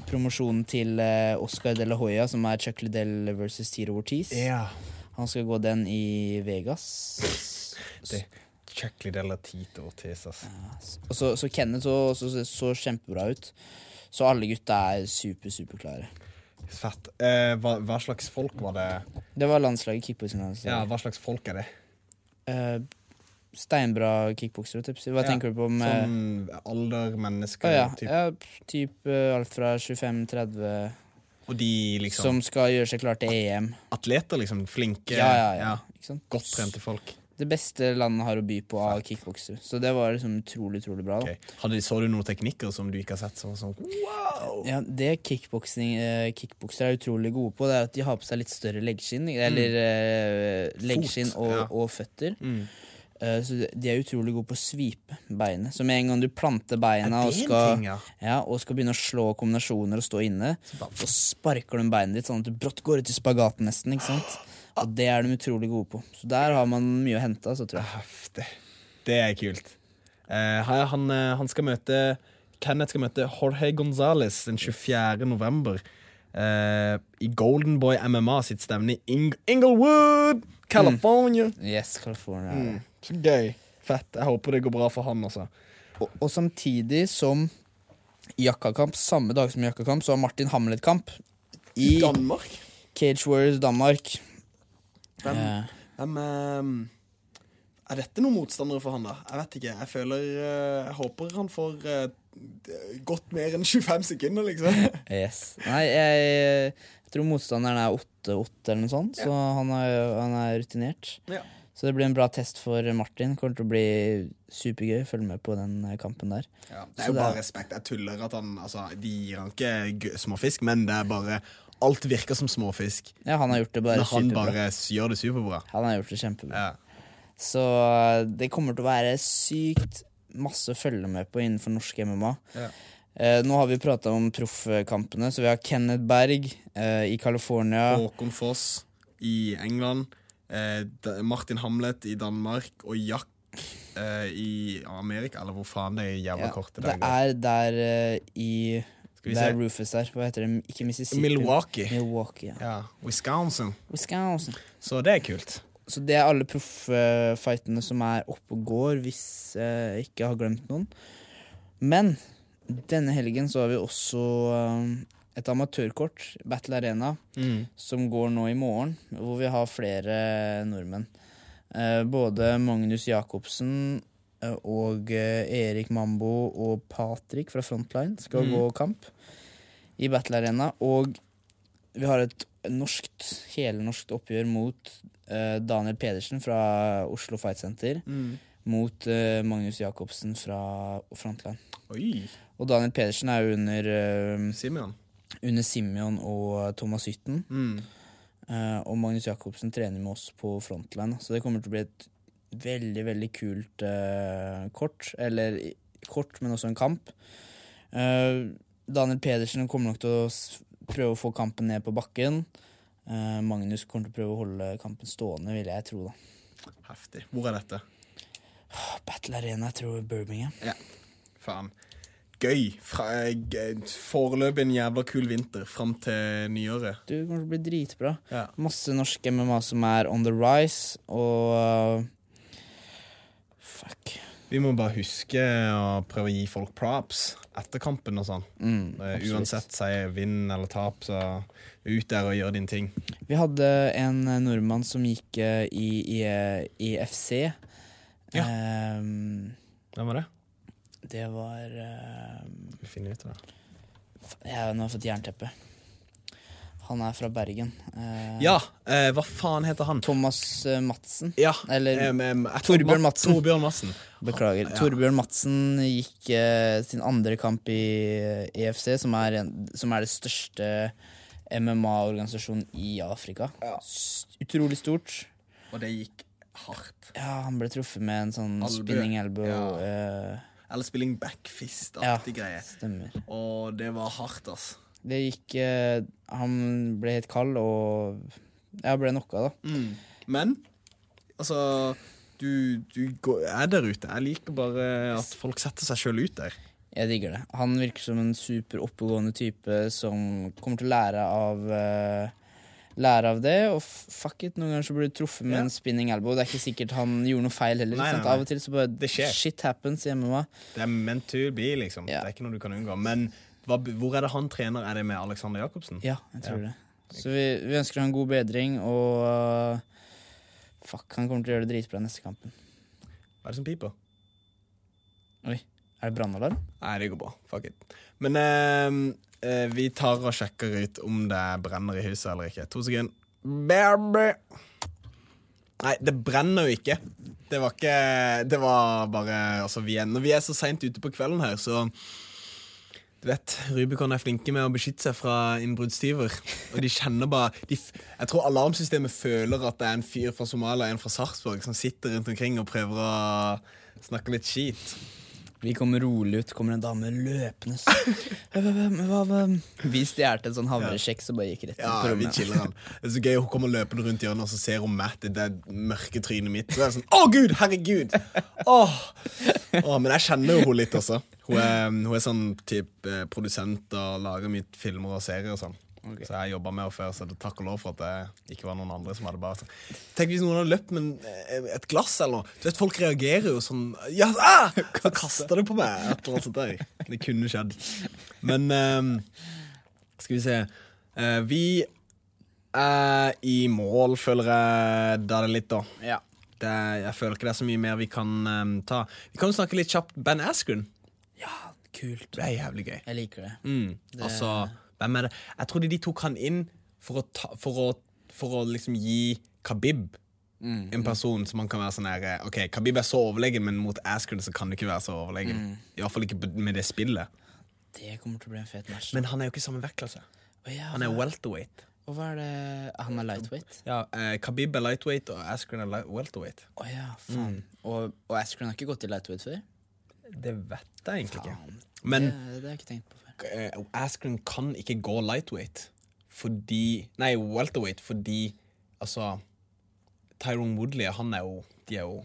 promosjonen til eh, Oscar de la Hoya, som er Chuck Liddell versus Tiro Ortiz. Ja. Han skal gå den i Vegas. Det Chuck Liddell og Tito Ortiz, ass. Og så, så Kenneth så, så, så, kjempebra ut. Så alle gutta er super, superklare. Fett. Eh, hva, hva slags folk var det? Det var landslaget kickboksing. Altså. Ja, hva slags folk er det? Eh, steinbra kickboksere. Hva Ja, tenker du på med Sånn alder, mennesker, ja. typ. ja, typ eh, alt fra 25-30 Og de liksom som skal gjøre seg klar til EM. Atleter, liksom. Flinke. Ja? Godt trente folk. Det beste landet har å by på av kickboksere. Så det var liksom utrolig, utrolig bra. Da. Ok. Hadde, så du noen teknikker som du ikke har sett? Sånn, sånn. Ja, Det eh, kickboksere er utrolig gode på, det er at de har på seg litt større leggskinn. Eller mm. leggskinn og, og føtter. Mm. Eh, så de- er utrolig gode på å svipe beinet. Så med en gang du planter Er beina og skal, ting, ja? ja, og skal begynne å slå kombinasjoner og stå inne, så sparker du beinet ditt sånn at du brått går ut i spagaten nesten. sant? Og det er de utrolig gode på. Så der har man mye å hente. Altså, tror jeg. Heftig. Det er kult. Uh, han, eh, han skal møte Kenneth skal møte Jorge Gonzales den 24. november. Eh, I Golden Boy MMA sitt stevne i Ing Inglewood, California. Yes, California. Mm. Så gøy. Fett. Jeg håper det går bra for han altså. Og, og samtidig som Jakkakamp, samme dag som Jakkakamp, så har Martin Hamlet-kamp i Danmark? Cage Warriors Danmark. Hvem, Eh. hvem um, Er dette noen motstandere for han, da? Jeg vet ikke. Jeg føler Jeg håper han får godt mer enn 25 sekunder, liksom. Yes. Nei, jeg, jeg tror motstanderen er 8-8 eller noe sånt, så han er, han er rutinert. Ja. Så det blir en bra test for Martin. Kommer til å bli supergøy. Følg med på den eh, kampen der. Ja, det er jo det bare er- respekt. Jeg tuller at han altså, De gir han ikke småfisk, men det er bare Alt virker som småfisk Ja, han har gjort det bare når han superbra. bare gjør det superbra. Han har gjort det kjempebra. Ja. Så eh, det kommer til å være sykt masse å følge med på innenfor norsk MMA. Ja. Eh, nå har vi prata om proffkampene, så vi har Kenneth Berg eh, i California. Håkon Foss i England. Eh, Martin Hamlet i Danmark. Og Jack eh, i Amerika. Eller hvor faen det er jævla Ja, kortet det der Det er der eh, i det er Der. Rufus er. Hva heter det? Ikke Mississippi. Milwaukee. Milwaukee, ja. Ja, Wisconsin. Wisconsin. Så det er kult. Så det er alle profffightene som er oppe og går, hvis jeg ikke har glemt noen. Men denne helgen så har vi også eh, et amatørkort, Battle Arena, Mm. som går nå i morgen, hvor vi har flere nordmenn. Eh, både Magnus Jacobsen eh, og Erik Mambo og Patrick fra Frontline skal Mm. gå kamp i Battle Arena. Og vi har et norskt, helnorskt oppgjør mot Daniel Pedersen fra Oslo Fight Center. Mm. Mot eh, Magnus Jacobsen fra Frontline. Oi. Og Daniel Pedersen er jo under, eh, Simeon. under Simeon og Thomas Hytten. Mm. Eh, og Magnus Jacobsen trener med oss på Frontline. Så det kommer til å bli et veldig, veldig kult uh, kort. Eller kort, men også en kamp. Uh, Daniel Pedersen kommer nok til å prøve å få kampen ned på bakken. Eh, Magnus kommer til å prøve å holde kampen stående, vil jeg tro. da Heftig. Hvor er dette? Battle Arena, jeg tror Birmingham. Ja, faen. Gøy. Fra, eh, Foreløpig en jævla kul vinter fram til nyåret. Du kommer til å bli dritbra. Ja. Masse norsk MMA som er on the rise, og uh, Fuck. Vi må bare huske å prøve å gi folk props etter kampen og sånn. Mm, Eh. Uansett seier, vinn eller tap, så ut der og gjør din ting. Vi hadde en eh, nordmann som gikk eh, i, i, i FC. Ja. Um, Hvem var det? det var um, vi finner ut av det. Jeg har nå fått jernteppe. Han er fra Bergen. Eh, Ja, eh, hva faen heter han? Thomas eh, Madsen. Ja, Eller um, um, Torbjørn Madsen. Torbjørn Madsen. Beklager. Ja. Torbjørn Madsen gikk eh, sin andre kamp i EFC, som er, en, som er det største MMA-organisasjonen i Afrika. Ja. Utrolig stort. Og det gikk hardt. Ja, han ble truffet med en sånn Albu. spinning elbow. Ja. eh, Eller spilling backfist-aktig greie. stemmer. Og det var hardt, ass. Det gikk eh, Han ble helt kald og Jeg ble knocka, da. Mm. Men altså du, du går, er der ute. Jeg liker bare at folk setter seg sjøl ut der. Jeg digger det. Han virker som en super oppegående type som kommer til å lære av eh, Lære av det, og fuck it, noen ganger så blir du truffet med Ja. en spinning elbow. Det er ikke sikkert han gjorde noe feil heller. Nei, nei, nei. Av og til så bare shit happens hjemme med meg. Det er meant to be, liksom. Ja. Det er ikke noe du kan unngå. Men hva, hvor er det han trener? Er det med Alexander Jacobsen? Ja, jeg tror Ja. det. Så vi, vi ønsker han god bedring, og uh, fuck, han kommer til å gjøre det dritbra neste kampen. Hva er det som piper? Oi, er det brannalarm? Nei, det går bra. Fuck it. Men uh, uh, vi tar og sjekker ut om det brenner i huset eller ikke. To sekunder. Baby. Nei, det brenner jo ikke. Det var ikke Det var bare Altså, vi er, når vi er så seint ute på kvelden her, så du vet, Rubicon er flinke med å beskytte seg fra innbruddstyver. Og de kjenner bare de, Jeg tror alarmsystemet føler at det er en fyr fra Somalia og en fra Sarpsborg som sitter rundt omkring og prøver å snakke litt skit. Vi kommer rolig ut, kommer en dame løpende. Vi stjal en sånn havrekjeks og bare gikk rett Ja, på vi rommet. chiller han. Det er så gøy, Hun kommer løpende rundt hjørnet, og så ser hun Matt i det mørke trynet mitt. Så er sånn, Å, gud! Herregud! Åh. Åh, men jeg kjenner jo hun litt også. Hun er, hun er sånn typ eh, produsent og lager mye filmer og serier og sånn. Så jeg jobba med henne før, så det takk og lov for at det ikke var noen andre som hadde bare sånn Tenk hvis noen hadde løpt med eh, et glass eller noe. Du vet, Folk reagerer jo sånn Ja, ah! Så kaster det på meg. Et eller annet sånt der. Det kunne skjedd. Men um, skal vi se. uh, vi er i mål, føler jeg da det litt, da. Ja. Det, jeg føler ikke det er så mye mer vi kan um, ta. Vi kan jo snakke litt kjapt. Ben Askren. ja, kult. Det er jævlig gøy. Jeg liker det. Mm. Altså, hvem er det? Jeg trodde de tok han inn for å, ta, for å, for å liksom gi Khabib en person som man kan være sånn her eh, OK, Khabib er så overlegen, men mot Askren så kan du ikke være så overlegen. I hvert fall ikke med det spillet. Det kommer til å bli en fet match. Men han er jo ikke i samme vektklasse. Å ja, Han er welterweight. Og hva er det Han er lightweight? Ja, eh, Khabib er lightweight, og Askren er welterweight. Å ja, faen. Og, og Askren har ikke gått i lightweight før? Det vet jeg egentlig ikke. Men det, det har jeg ikke tenkt på Askren kan ikke gå lightweight fordi Nei, welterweight fordi Altså Tyrone Woodley, han er jo De er jo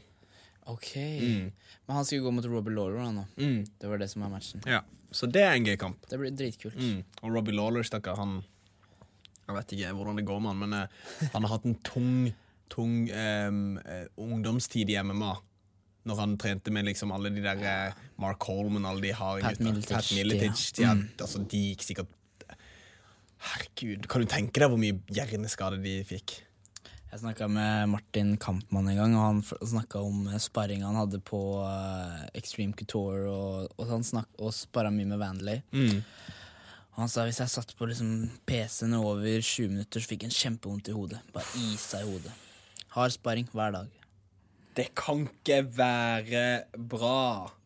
Ok. Men han skal jo gå mot Robbie Lawler nå. Mm. Det var det som er matchen. Ja. Så det er en gøy kamp. Det blir dritkult. Mm. Og Robbie Lawler, stakkar, han Jeg vet ikke hvordan det går med han, men eh, han har hatt en tung, tung eh, ungdomstid i MMA. Når han trente med liksom alle de der eh, Mark Holman, alle de harde Pat gutta. Pat ja. De, er- altså, de gikk sikkert Herregud, kan du tenke deg hvor mye hjerneskade de fikk? Jeg snakka med Martin Kampmann en gang, og han snakka om sparringa sparring han hadde på eh, Extreme Couture, og, og han snak, og sparra mye med Vanley. Og han sa hvis jeg satt på liksom PC-en over 20 minutter, så fikk jeg en kjempevondt i hodet. Bare isa i hodet. Hard sparring hver dag. Det kan ikke være bra.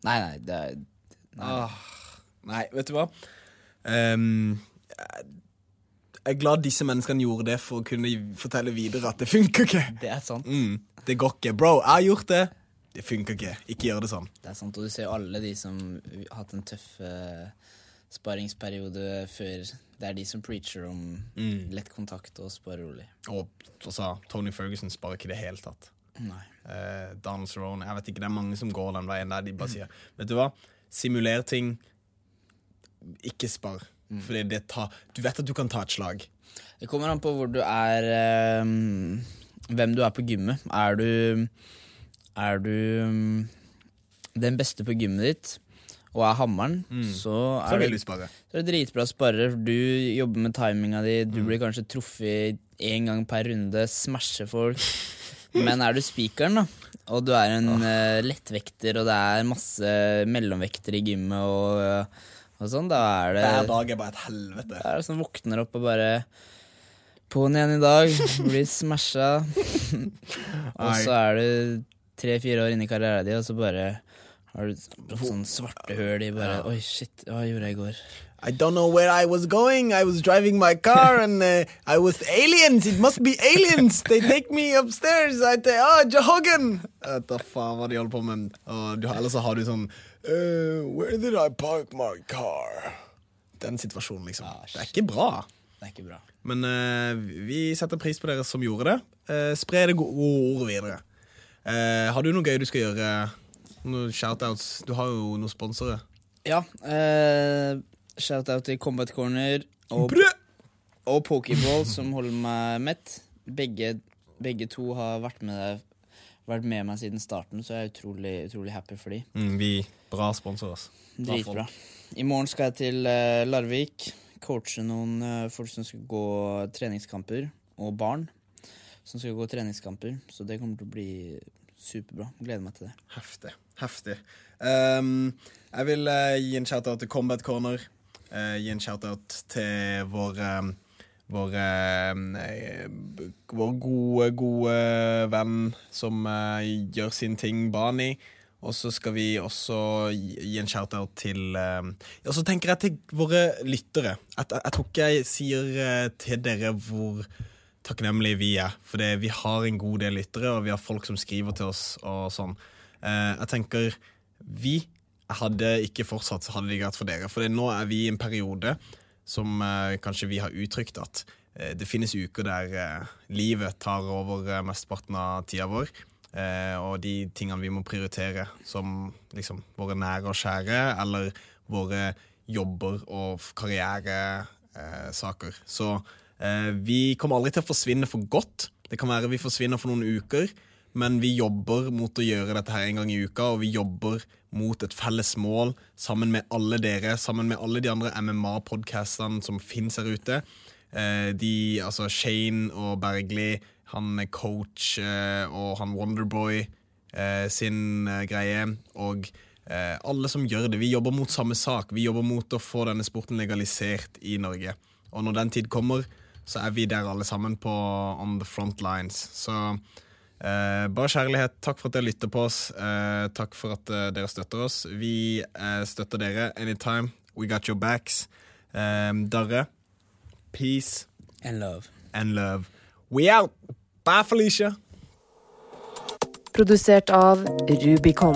Nei, nei, det er Ah, nei, vet du hva? Um, jeg er glad disse menneskene gjorde det for å kunne fortelle videre at det funker ikke. Det er sant. Mm, det går ikke. Bro, jeg har gjort det. Det funker ikke. Ikke gjør det sånn. Det er sant, Og du ser jo alle de som har hatt en tøff sparingsperiode sparringsperiode før. Det er de som preacher om lett kontakt og spare rolig. Og altså, Tony Ferguson sparer ikke i det hele tatt. Nei. Eh, Donald Cerrone Jeg vet ikke, det er mange som går den veien der de bare sier Vet du hva? Simuler ting. Ikke spar. Fordi det tar Du vet at du kan ta et slag. Det kommer an på hvor du er eh, Hvem du er på gymmet. Er du Er du mm, den beste på gymmet ditt og er hammeren, så, Så er vil det, du spare. så er det dritbra sparer. Du jobber med timinga di, Mm. du blir kanskje truffet én gang per runde, smasher folk. Men er du spikeren, da, og du er en uh, lettvekter, og det er masse mellomvekter i gymmet og, eh, og sånn, da er det Hver dag er bare et helvete. det er det sånn våkner opp og bare På'n igjen i dag, blir smasha. og så er du tre-fire år inne i karrieren din, og så bare har du sånn svarte høl i bare Oi, shit, hva gjorde jeg i går? I don't know where I was going. I was driving my car and uh, I was aliens. It must be aliens. They take me upstairs. I say, oh, Jehogan. Vet da faen hva de holder på med. Og ellers så har du sånn uh, Where did I park my car? Den situasjonen, liksom. det er ikke bra. Det er ikke bra. Men uh, vi setter pris på dere som gjorde det. Uh, spre det gode ordet videre. Eh, har du noe gøy du skal gjøre? Noen shoutouts? Du har jo noen sponsorer. Ja. Uh, Shout-out til Combat Corner og, og Pokéball, som holder meg mett. Begge, begge to har vært med, vært med meg siden starten, så jeg er utrolig, utrolig happy for de. Mm, vi Bra sponsor, altså. Dritbra. I morgen skal jeg til uh, Larvik. Coache noen uh, folk som skal gå treningskamper, og barn som skal gå treningskamper. Så det kommer til å bli superbra. Gleder meg til det. Heftig. Heftig. Um, jeg vil uh, gi en shout-out til Combat Corner. Eh, gi en shout-out til vår vår, eh, vår gode, gode venn som eh, gjør sin ting, Bani. Og så skal vi også gi en shout-out til Og så tenker jeg til våre lyttere. Jeg, jeg, jeg tror ikke jeg sier til dere hvor takknemlige vi er. For vi har en god del lyttere, og vi har folk som skriver til oss. og sånn. Jeg tenker vi hadde ikke fortsatt, så hadde det ikke vært for dere. For nå er vi i en periode som eh, kanskje vi har uttrykt at eh, det finnes uker der eh, livet tar over eh, mesteparten av tida vår. Eh, og de tingene vi må prioritere, som liksom våre nære og kjære, eller våre jobber og karrieresaker. Så eh, vi kommer aldri til å forsvinne for godt. Det kan være vi forsvinner for noen uker, men vi jobber mot å gjøre dette her en gang i uka, og vi jobber mot et felles mål sammen med alle dere, sammen med alle de andre MMA-podkastene som finnes her ute. Eh, de, altså Shane og Bergli, han er coach eh, og han Wonderboy eh, sin greie, og alle som gjør det. Vi jobber mot samme sak. Vi jobber mot å få denne sporten legalisert i Norge. Og når den tid kommer, så er vi der alle sammen på on the front lines. Så eh, bare kjærlighet. Takk for at dere lytter på oss. Eh, takk for at eh, dere støtter oss. Vi eh, støtter dere anytime. We got your backs. Eh, Darre, peace And love. and love. We out! Bye, Felicia! Produsert av Rubicon.